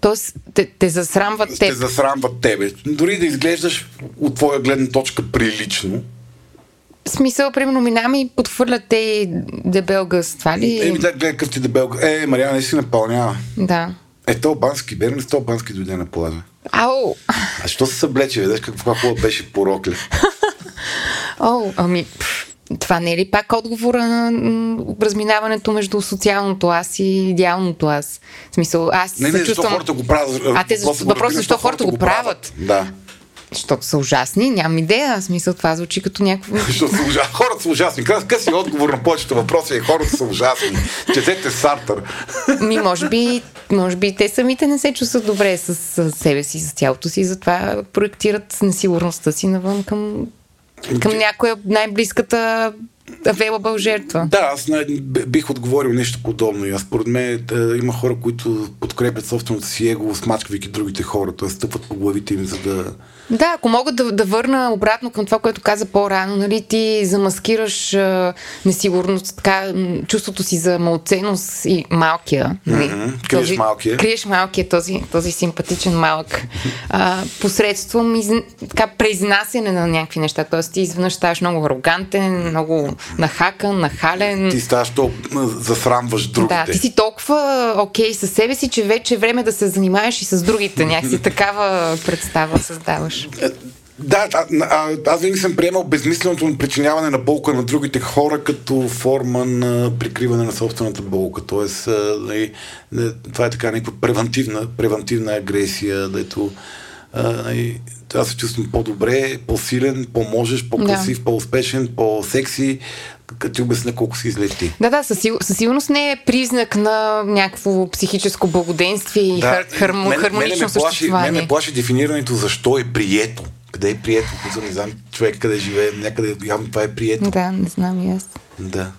Тоест, те, те засрамват теб. Те засрамват тебе. Дори да изглеждаш от твоя гледна точка прилично, смисъл, примерно, минаваме и подхвърлят те дебел гъс, това ли? Еми, да, гледай какъв ти дебел гъс. Е, Мариана, не си напълнява. Да. Е, то бански, берем ли то бански дойде на плажа? Ау! А що се съблече, видиш каква хубава беше порокля? [LAUGHS] О, ами, това не е ли пак отговора на разминаването между социалното аз и идеалното аз? В смисъл, аз не, не, се чувствам... хората го правят. А те въпросът е защо хората го правят. Да. Защото са ужасни, нямам идея. В смисъл това звучи като някакво... [LAUGHS] Защото са ужасни. Хората са ужасни. Къси отговор на повечето въпроси е хората са ужасни. Четете Сартър. Ми, може би, може би те самите не се чувстват добре с, с себе си, с тялото си, затова проектират несигурността си навън към, към някоя най-близката available жертва. Да, аз не, бих отговорил нещо подобно. И аз според мен да, има хора, които подкрепят собственото си его, смачквайки другите хора, т.е. стъпват по главите им, за да да, ако мога да, да върна обратно към това, което каза по-рано, нали, ти замаскираш а, несигурност, така, чувството си за малценност и малкия. Нали, mm-hmm. Криеш този, малкия. Криеш малкия, този, този симпатичен малък. А, посредством из, така, произнасяне на някакви неща. Тоест ти изведнъж ставаш много арогантен, много нахакан, нахален. Ти ставаш толкова, засрамваш другите. Да, ти си толкова окей okay със себе си, че вече е време да се занимаеш и с другите. Някакси такава представа създаваш приемаш? Е, да, а, а, аз винаги съм приемал безмисленото причиняване на болка на другите хора като форма на прикриване на собствената болка. Тоест, а, нали, това е така някаква превентивна, превентивна агресия, дето нали, аз се чувствам по-добре, по-силен, по-можеш, по-красив, да. по-успешен, по-секси, като ти обясня колко си излети. Да, да, със, със сигурност не е признак на някакво психическо благоденствие и да, хар, хармо, мен, хармонично. Мене ме плаши дефинирането защо е прието. Къде е прието? Не знам човек къде живее, някъде явно това е прието. Да, не знам и аз. Да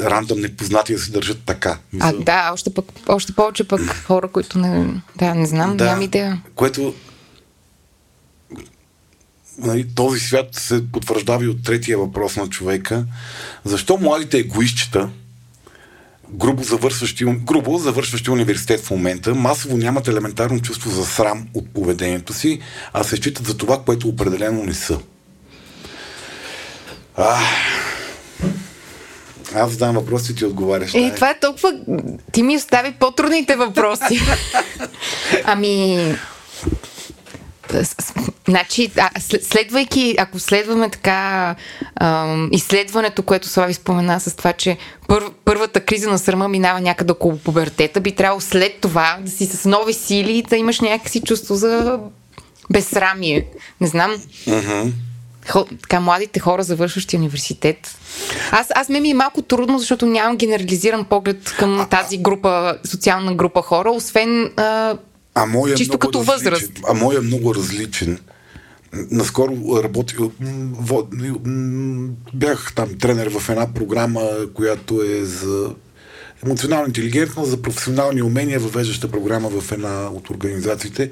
рандом непознати да се държат така. А, да, още, пък, още повече пък хора, които не, да, не знам, да, нямам идея. Което нали, този свят се потвърждава и от третия въпрос на човека. Защо младите егоистчета, грубо завършващи, грубо завършващи университет в момента, масово нямат елементарно чувство за срам от поведението си, а се считат за това, което определено не са. А, аз задавам въпроси и ти отговаряш. И това е толкова... Ти ми остави по-трудните въпроси. [LAUGHS] ами... Значи, а, следвайки, ако следваме така а, изследването, което Слави спомена с това, че пър, първата криза на срама минава някъде около пубертета, би трябвало след това да си с нови сили и да имаш някакси чувство за безсрамие. Не знам. Uh-huh. Хо, така, младите хора, завършващи университет. Аз, аз ме ми е малко трудно, защото нямам генерализиран поглед към тази група, социална група хора, освен а, а моя е Чисто като различен. възраст. А моя е много различен. Наскоро работих, бях там тренер в една програма, която е за емоционална интелигентност, за професионални умения, въвеждаща програма в една от организациите.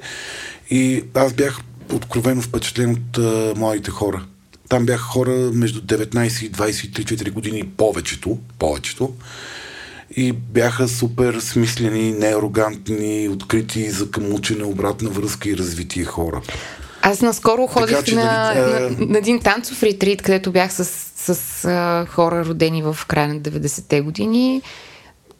И аз бях откровено впечатлен от а, младите хора. Там бяха хора между 19 и 23-4 години, повечето, повечето и бяха супер смислени, неарогантни, открити за към учене, обратна връзка и развитие хора. Аз наскоро ходих Така че, на, нали, на, на един танцов ретрит, където бях с, с а, хора родени в края на 90-те години,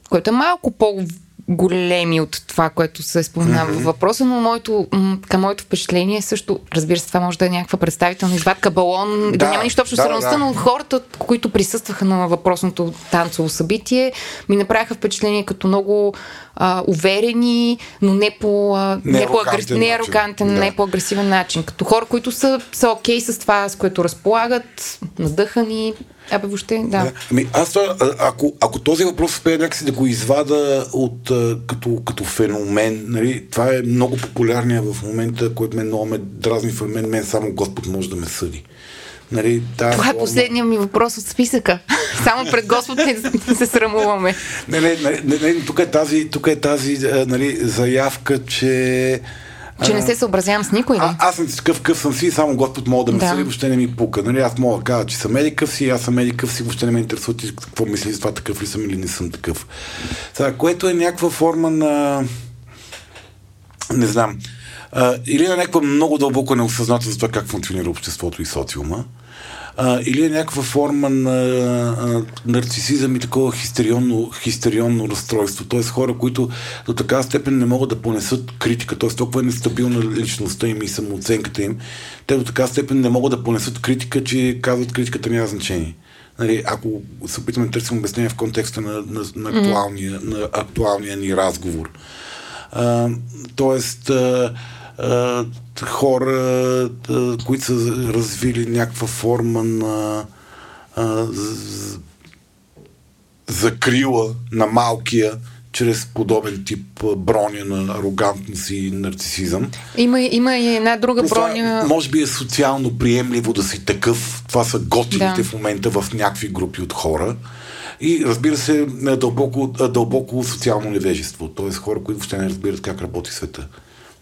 което е малко по големи от това, което се споменава във въпроса, но моето, м, така, моето впечатление е също, разбира се, това може да е някаква представителна извадка, балон, да, Да, няма нищо общо да, с реалността, да. но хората, които присъстваха на въпросното танцово събитие, ми направиха впечатление като много а, уверени, но не по, а, не по агрес... Неарогантен не арогантен, Да. не по агресивен начин. Като хора, които са, са окей с това, с което разполагат, надъхани. Абе, въобще, да. Да. Ами, аз това, ако, ако този въпрос успея някакси да го извада от, като, като феномен, нали, това е много популярния в момента, който мен много ме дразни в мен, мен само Господ може да ме съди. Нали, тази Това е последният ми въпрос от списъка. [LAUGHS] Само пред Господ не се срамуваме. Не, не, не, не, тук е тази, тук е тази нали, заявка, че... Че не се съобразявам с никой? А, аз съм такъв къв съм си, само Господ мога да ме Да. съди, въобще не ми пука. Нали, аз мога да кажа, че съм еди къв си, аз съм еди къв си, въобще не ме интересува ти какво мисли за това такъв ли съм или не съм такъв. Сега, което е някаква форма на... Не знам. А, или е някаква много дълбоко неосъзната за това как функционира обществото и социума. А, или е някаква форма на а, нарцисизъм и такова хистерионно, хистерионно разстройство. Т.е. хора, които до такава степен не могат да понесат критика, т.е. толкова е нестабилна личността им и самооценката им, те до такава степен не могат да понесат критика, че казват критиката няма значение. Нали, ако се опитаме да търсим обяснение в контекста на, на, на, актуалния, на актуалния ни разговор. А, тоест, а, а, хора, а, които са развили някаква форма на а, закрила на малкия чрез подобен тип броня на арогантност и нарцисизъм. Има, има и една друга Плюс това, броня. може би е социално приемливо да си такъв. Това са готините Да. в момента в някакви групи от хора. И разбира се, е дълбоко, дълбоко социално невежество. Т.е. хора, които въобще не разбират как работи света.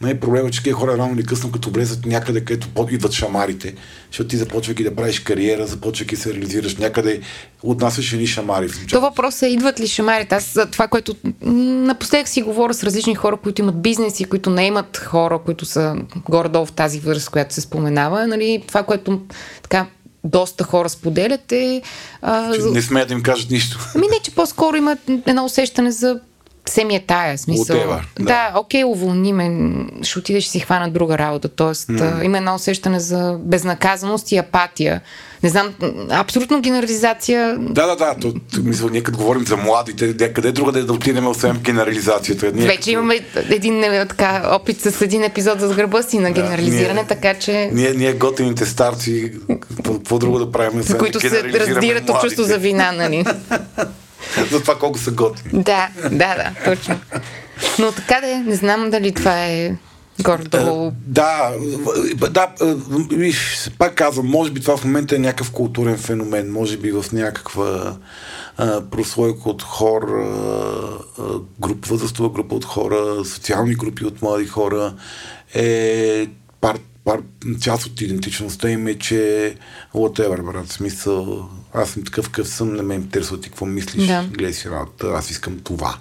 Не е проблема, че тези хора рано или късно, като влезат някъде, където идват шамарите, защото ти започвайки да правиш кариера, започвайки се реализираш някъде, отнасяш едни шамари в То началото. въпрос е, идват ли шамарите? Аз това, което напоследък си говоря с различни хора, които имат бизнеси, които не имат хора, които са горе-долу в тази възраст, която се споменава. Нали, това, което така доста хора споделят е... А, Не смеят да им кажат нищо. Ами не, че по-скоро имат едно усещане за все ми е тая, смисъл. Whatever, да. да. да, окей, уволни ме, ще отидеш и си хвана друга работа. Тоест, mm. има едно усещане за безнаказаност и апатия. Не знам, абсолютно генерализация. Да, да, да. То, мисля, ние като говорим за младите, де- къде другаде да отидем, освен генерализацията. Ние Вече като- имаме един е, така, опит с един епизод за сгърба си на генерализиране, ние- така че... Ние, ние готините старци, какво, друго да правим? освен които да се раздират от чувство за вина, нали? [LAUGHS] [LAUGHS] за това колко са готини. да, да, да, точно. Но така да е, не знам дали това е горе-долу. Да, в- да, е, виж, пак казвам, може би това в момента е някакъв културен феномен, може би в някаква а, прослойка от хора, а, груп, възрастова група от хора, социални групи от млади хора, е пар, пар, част от идентичността им е, че whatever, брат, смисъл, аз съм такъв къв съм, не ме интересува ти какво мислиш, Да. гледай си работа, аз искам това.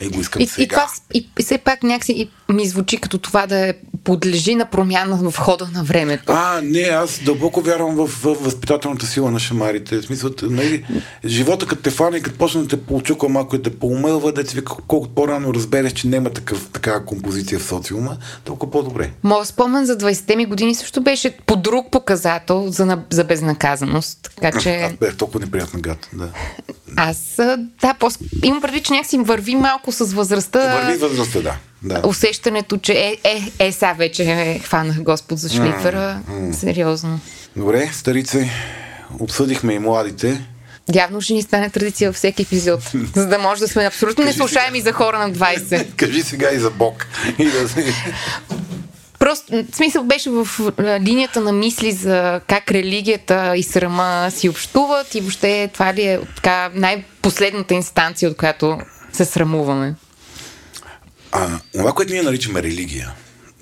Е, го искам И, сега. и, това, и, и все пак някакси и ми звучи като това да е подлежи на промяна в хода на времето. А, не, аз дълбоко вярвам в, в възпитателната сила на шамарите. В смисъл, нали, живота като те фане, като почне да те получука малко и да те поумълва, да ти вика, колкото по-рано разбереш, че няма такъв, такава композиция в социума, толкова по-добре. Моя спомен за 20-те ми години също беше по друг показател за, за безнаказаност. Така [LAUGHS] че Аз бях толкова неприятна гад. Да. Аз, да, по имам предвид, че някакси върви малко с възрастта. Върви възрастта, да. да. Усещането, че е, е, е, сега вече е хванах Господ за шлифера. Сериозно. Добре, старице, обсъдихме и младите. Явно ще ни стане традиция във всеки епизод, за да може да сме абсолютно неслушаеми за хора на 20. [LAUGHS] Кажи сега и за Бог. И да се... Просто м, смисъл беше в линията на мисли за как религията и срама си общуват и въобще това ли е така най-последната инстанция, от която се срамуваме. А, това, което ние наричаме религия,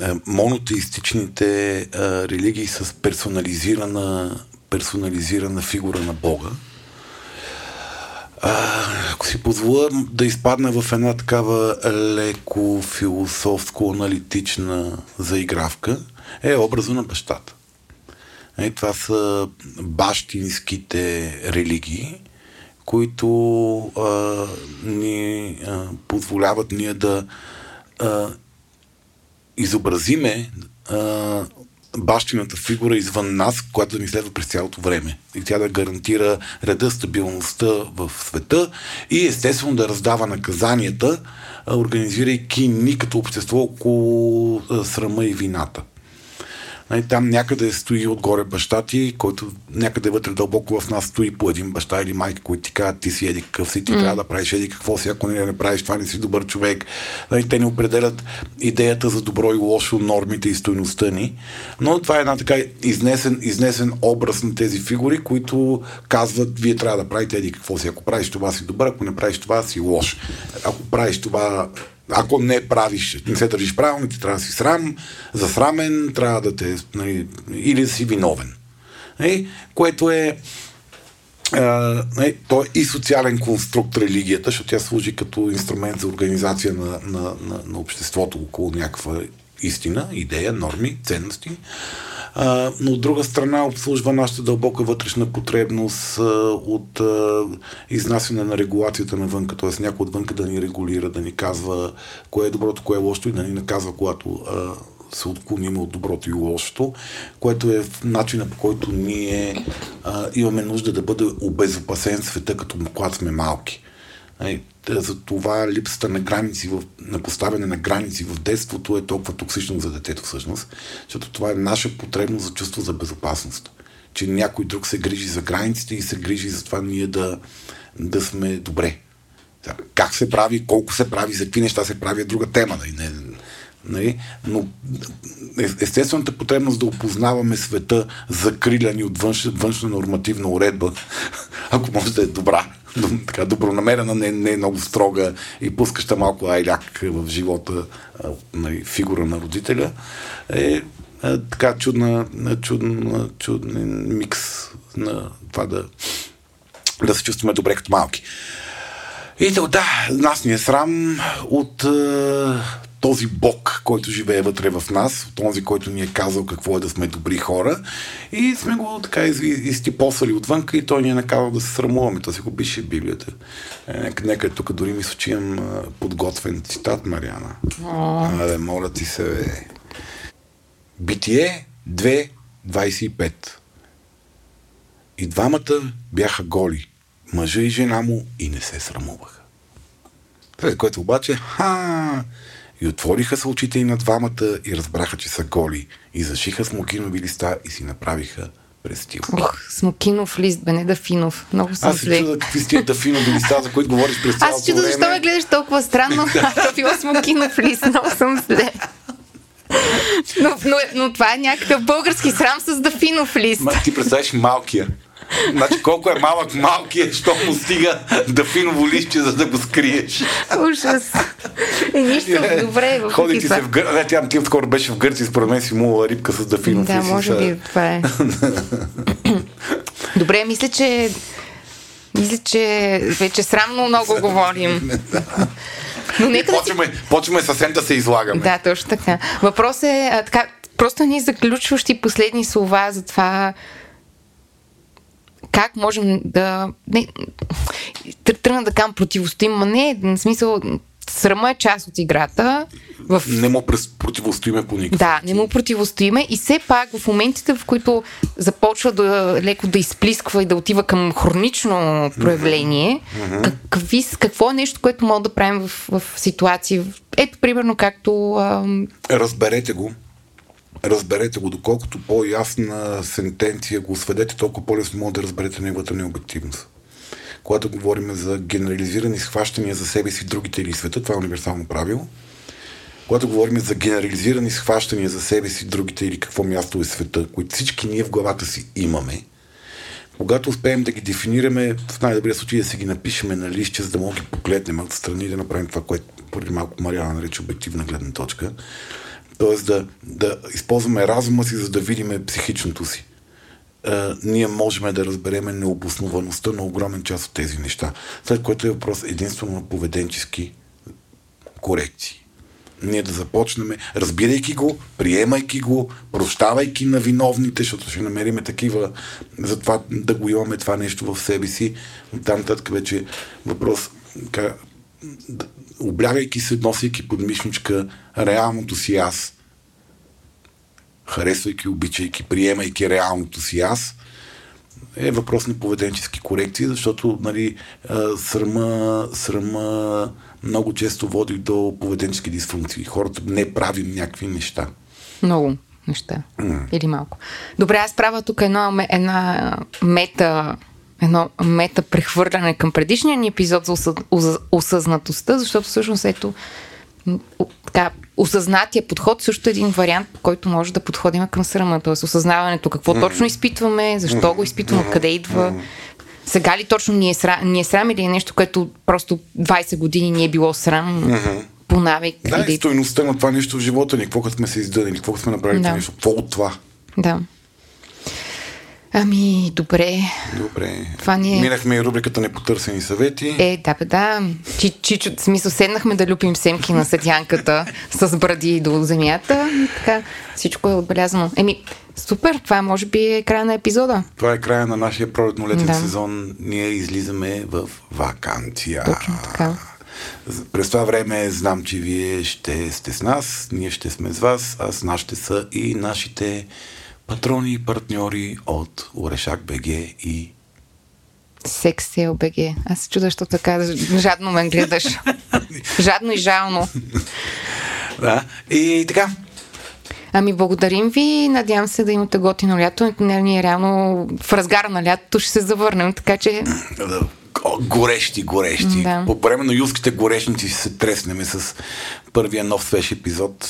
е, монотеистичните а, религии с персонализирана, персонализирана фигура на Бога, а, ако си позволя да изпадна в една такава леко философско-аналитична заигравка, е образа на бащата. Е, това са бащинските религии, които а, ни а, позволяват ние да а, изобразиме а, бащината фигура извън нас, която да ни следва през цялото време. И тя да гарантира реда, стабилността в света и естествено да раздава наказанията, организирайки ни като общество около срама и вината. Нали, там някъде стои отгоре баща ти, който някъде вътре дълбоко в нас стои по един баща или майка, които ти казват, ти си еди какъв си, ти mm. трябва да правиш еди какво си, ако не, не правиш това, не си добър човек. Нали, те ни определят идеята за добро и лошо, нормите и стойността ни. Но това е една така изнесен, изнесен образ на тези фигури, които казват, вие трябва да правите еди какво си. Ако правиш това си добър, ако не правиш това си лош. Ако правиш това ако не правиш, не се държиш правилно, ти трябва да си срам, засрамен, трябва да те, нали, или да си виновен. Нали, което е Uh, не, то е и социален конструкт религията, защото тя служи като инструмент за организация на, на, на, на обществото около някаква истина, идея, норми, ценности а, но от друга страна обслужва нашата дълбока вътрешна потребност а, от а, изнасяне на регулацията навънка, т.е. някой отвънка да ни регулира, да ни казва кое е доброто, кое е лошото и да ни наказва, когато а, се отклоним от доброто и лошото, което е начина по който ние а, имаме нужда да бъде обезопасен света, като когато сме малки. За това липсата на граници, в, на поставяне на граници в детството е толкова токсично за детето всъщност, защото това е наша потребност за чувство за безопасност. Че някой друг се грижи за границите и се грижи за това ние да, да сме добре. Как се прави, колко се прави, за какви неща се прави е друга тема. Нали? Не, Нали? Но естествената потребност да опознаваме света, закриляни от външ, външна нормативна уредба, [LAUGHS] ако може да е добра, [LAUGHS] така добронамерена, не, не е много строга и пускаща малко айляк в живота нали, фигура на родителя, е, е така чудна, чудна, чуден микс на това да, да се чувстваме добре като малки. И да, да, нас ни е срам от този Бог, който живее вътре в нас, този, който ни е казал какво е да сме добри хора. И сме го така из, изтипосали отвънка и той ни е наказал да се срамуваме. То си го пише в Библията. Е, нека, тук дори мисля, че имам подготвен цитат, Мариана. А, моля ти се, бе. Битие 2.25 И двамата бяха голи, мъжа и жена му, и не се срамуваха. След което обаче, ха, и отвориха се очите и на двамата и разбраха, че са голи. И зашиха смокинови листа и си направиха престил. Ох, смокинов лист, бе, не Дафинов. Много съм Аз се чуда какви сте Дафинови листа, за които говориш през цялото Аз се чуда защо ме гледаш толкова странно. [LAUGHS] Аз било [LAUGHS] смокинов лист, много съм зле. Но, но, но това е някакъв български срам с Дафинов лист. Ма, ти представяш малкия. Значи колко е малък малкият, що му стига да финово лище, за да го скриеш. Ужас. Е, нищо, е, добре. Ходи ти се в Гърция. Не, тя ти скоро беше в Гърция, според мен си мула рибка с дафинов Да, може би това е. [COUGHS] добре, мисля, че мисля, че вече срамно много говорим. [LAUGHS] Но нека почваме, да си... почваме съвсем да се излагаме. Да, точно така. Въпрос е а, така, просто ни заключващи последни слова за това как можем да... Не, тръгна да кам противостоим, но не, в смисъл, срама е част от играта. В... Не му противостоиме по никакъв Да, не му противостоиме и все пак в моментите, в които започва да леко да изплисква и да отива към хронично проявление, mm-hmm. какви, какво е нещо, което мога да правим в, в ситуации? Ето, примерно, както... Ам... Разберете го разберете го, доколкото по-ясна сентенция го сведете, толкова по-лесно може да разберете неговата необективност. Когато говорим за генерализирани схващания за себе си, другите или света, това е универсално правило. Когато говорим за генерализирани схващания за себе си, другите или какво място е света, които всички ние в главата си имаме, когато успеем да ги дефинираме, в най-добрия случай да си ги напишеме на лище, за да мога да ги погледнем отстрани и да направим това, което поради малко Мариана нарича обективна гледна точка, Тоест да, да използваме разума си, за да видим психичното си. Uh, ние можем да разбереме необосноваността на огромен част от тези неща. След което е въпрос единствено на поведенчески корекции. ние да започнем, разбирайки го, приемайки го, прощавайки на виновните, защото ще намериме такива, затова да го имаме това нещо в себе си. Там нататък вече въпрос, как, облягайки се, носейки под мишничка реалното си аз, харесвайки, обичайки, приемайки реалното си аз, е въпрос на поведенчески корекции, защото нали, срама, срама много често води до поведенчески дисфункции. Хората не правим някакви неща. Много неща. Mm. Или малко. Добре, аз правя тук едно, една мета едно мета прехвърляне към предишния ни епизод за осъзнатостта, защото всъщност ето така, осъзнатия подход също е един вариант, по който може да подходим към срама. Тоест осъзнаването какво точно изпитваме, защо го изпитваме, mm-hmm. къде идва. Сега ли точно ни е, срам, ни е срам или е нещо, което просто 20 години ни е било срам? Mm-hmm по навик. Да, или... стоеността на това нещо в живота ни, какво като сме се издънили, какво сме направили да. нещо, какво от това. Да. Ами, добре. Добре. Това ни е... Минахме и рубриката Непотърсени съвети. Е, да, бе, да. Чи, чичо, смисъл, седнахме да люпим семки на седянката [LAUGHS] с бради до земята. И така, всичко е отбелязано. Еми, супер, това може би е края на епизода. Това е края на нашия пролетно-летен да. сезон. Ние излизаме в вакансия. Точно така. През това време знам, че вие ще сте с нас, ние ще сме с вас, а с нас ще са и нашите патрони и партньори от Орешак БГ и Сексел БГ. Аз се чуда, защото така жадно ме гледаш. [LAUGHS] жадно и жално. Да. И така. Ами благодарим ви. Надявам се да имате готино лято. Ние реално в разгара на лятото ще се завърнем, така че горещи, горещи. Да. По време на юлските горешници ще се треснеме с първия нов свеж епизод.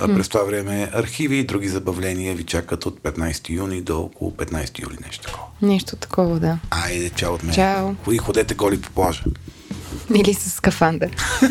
А през това време архиви и други забавления ви чакат от 15 юни до около 15 юли. Нещо такова. Нещо такова, да. Айде, чао от мен. Чао. Кои ходете голи по плажа. Или с скафандър. [LAUGHS]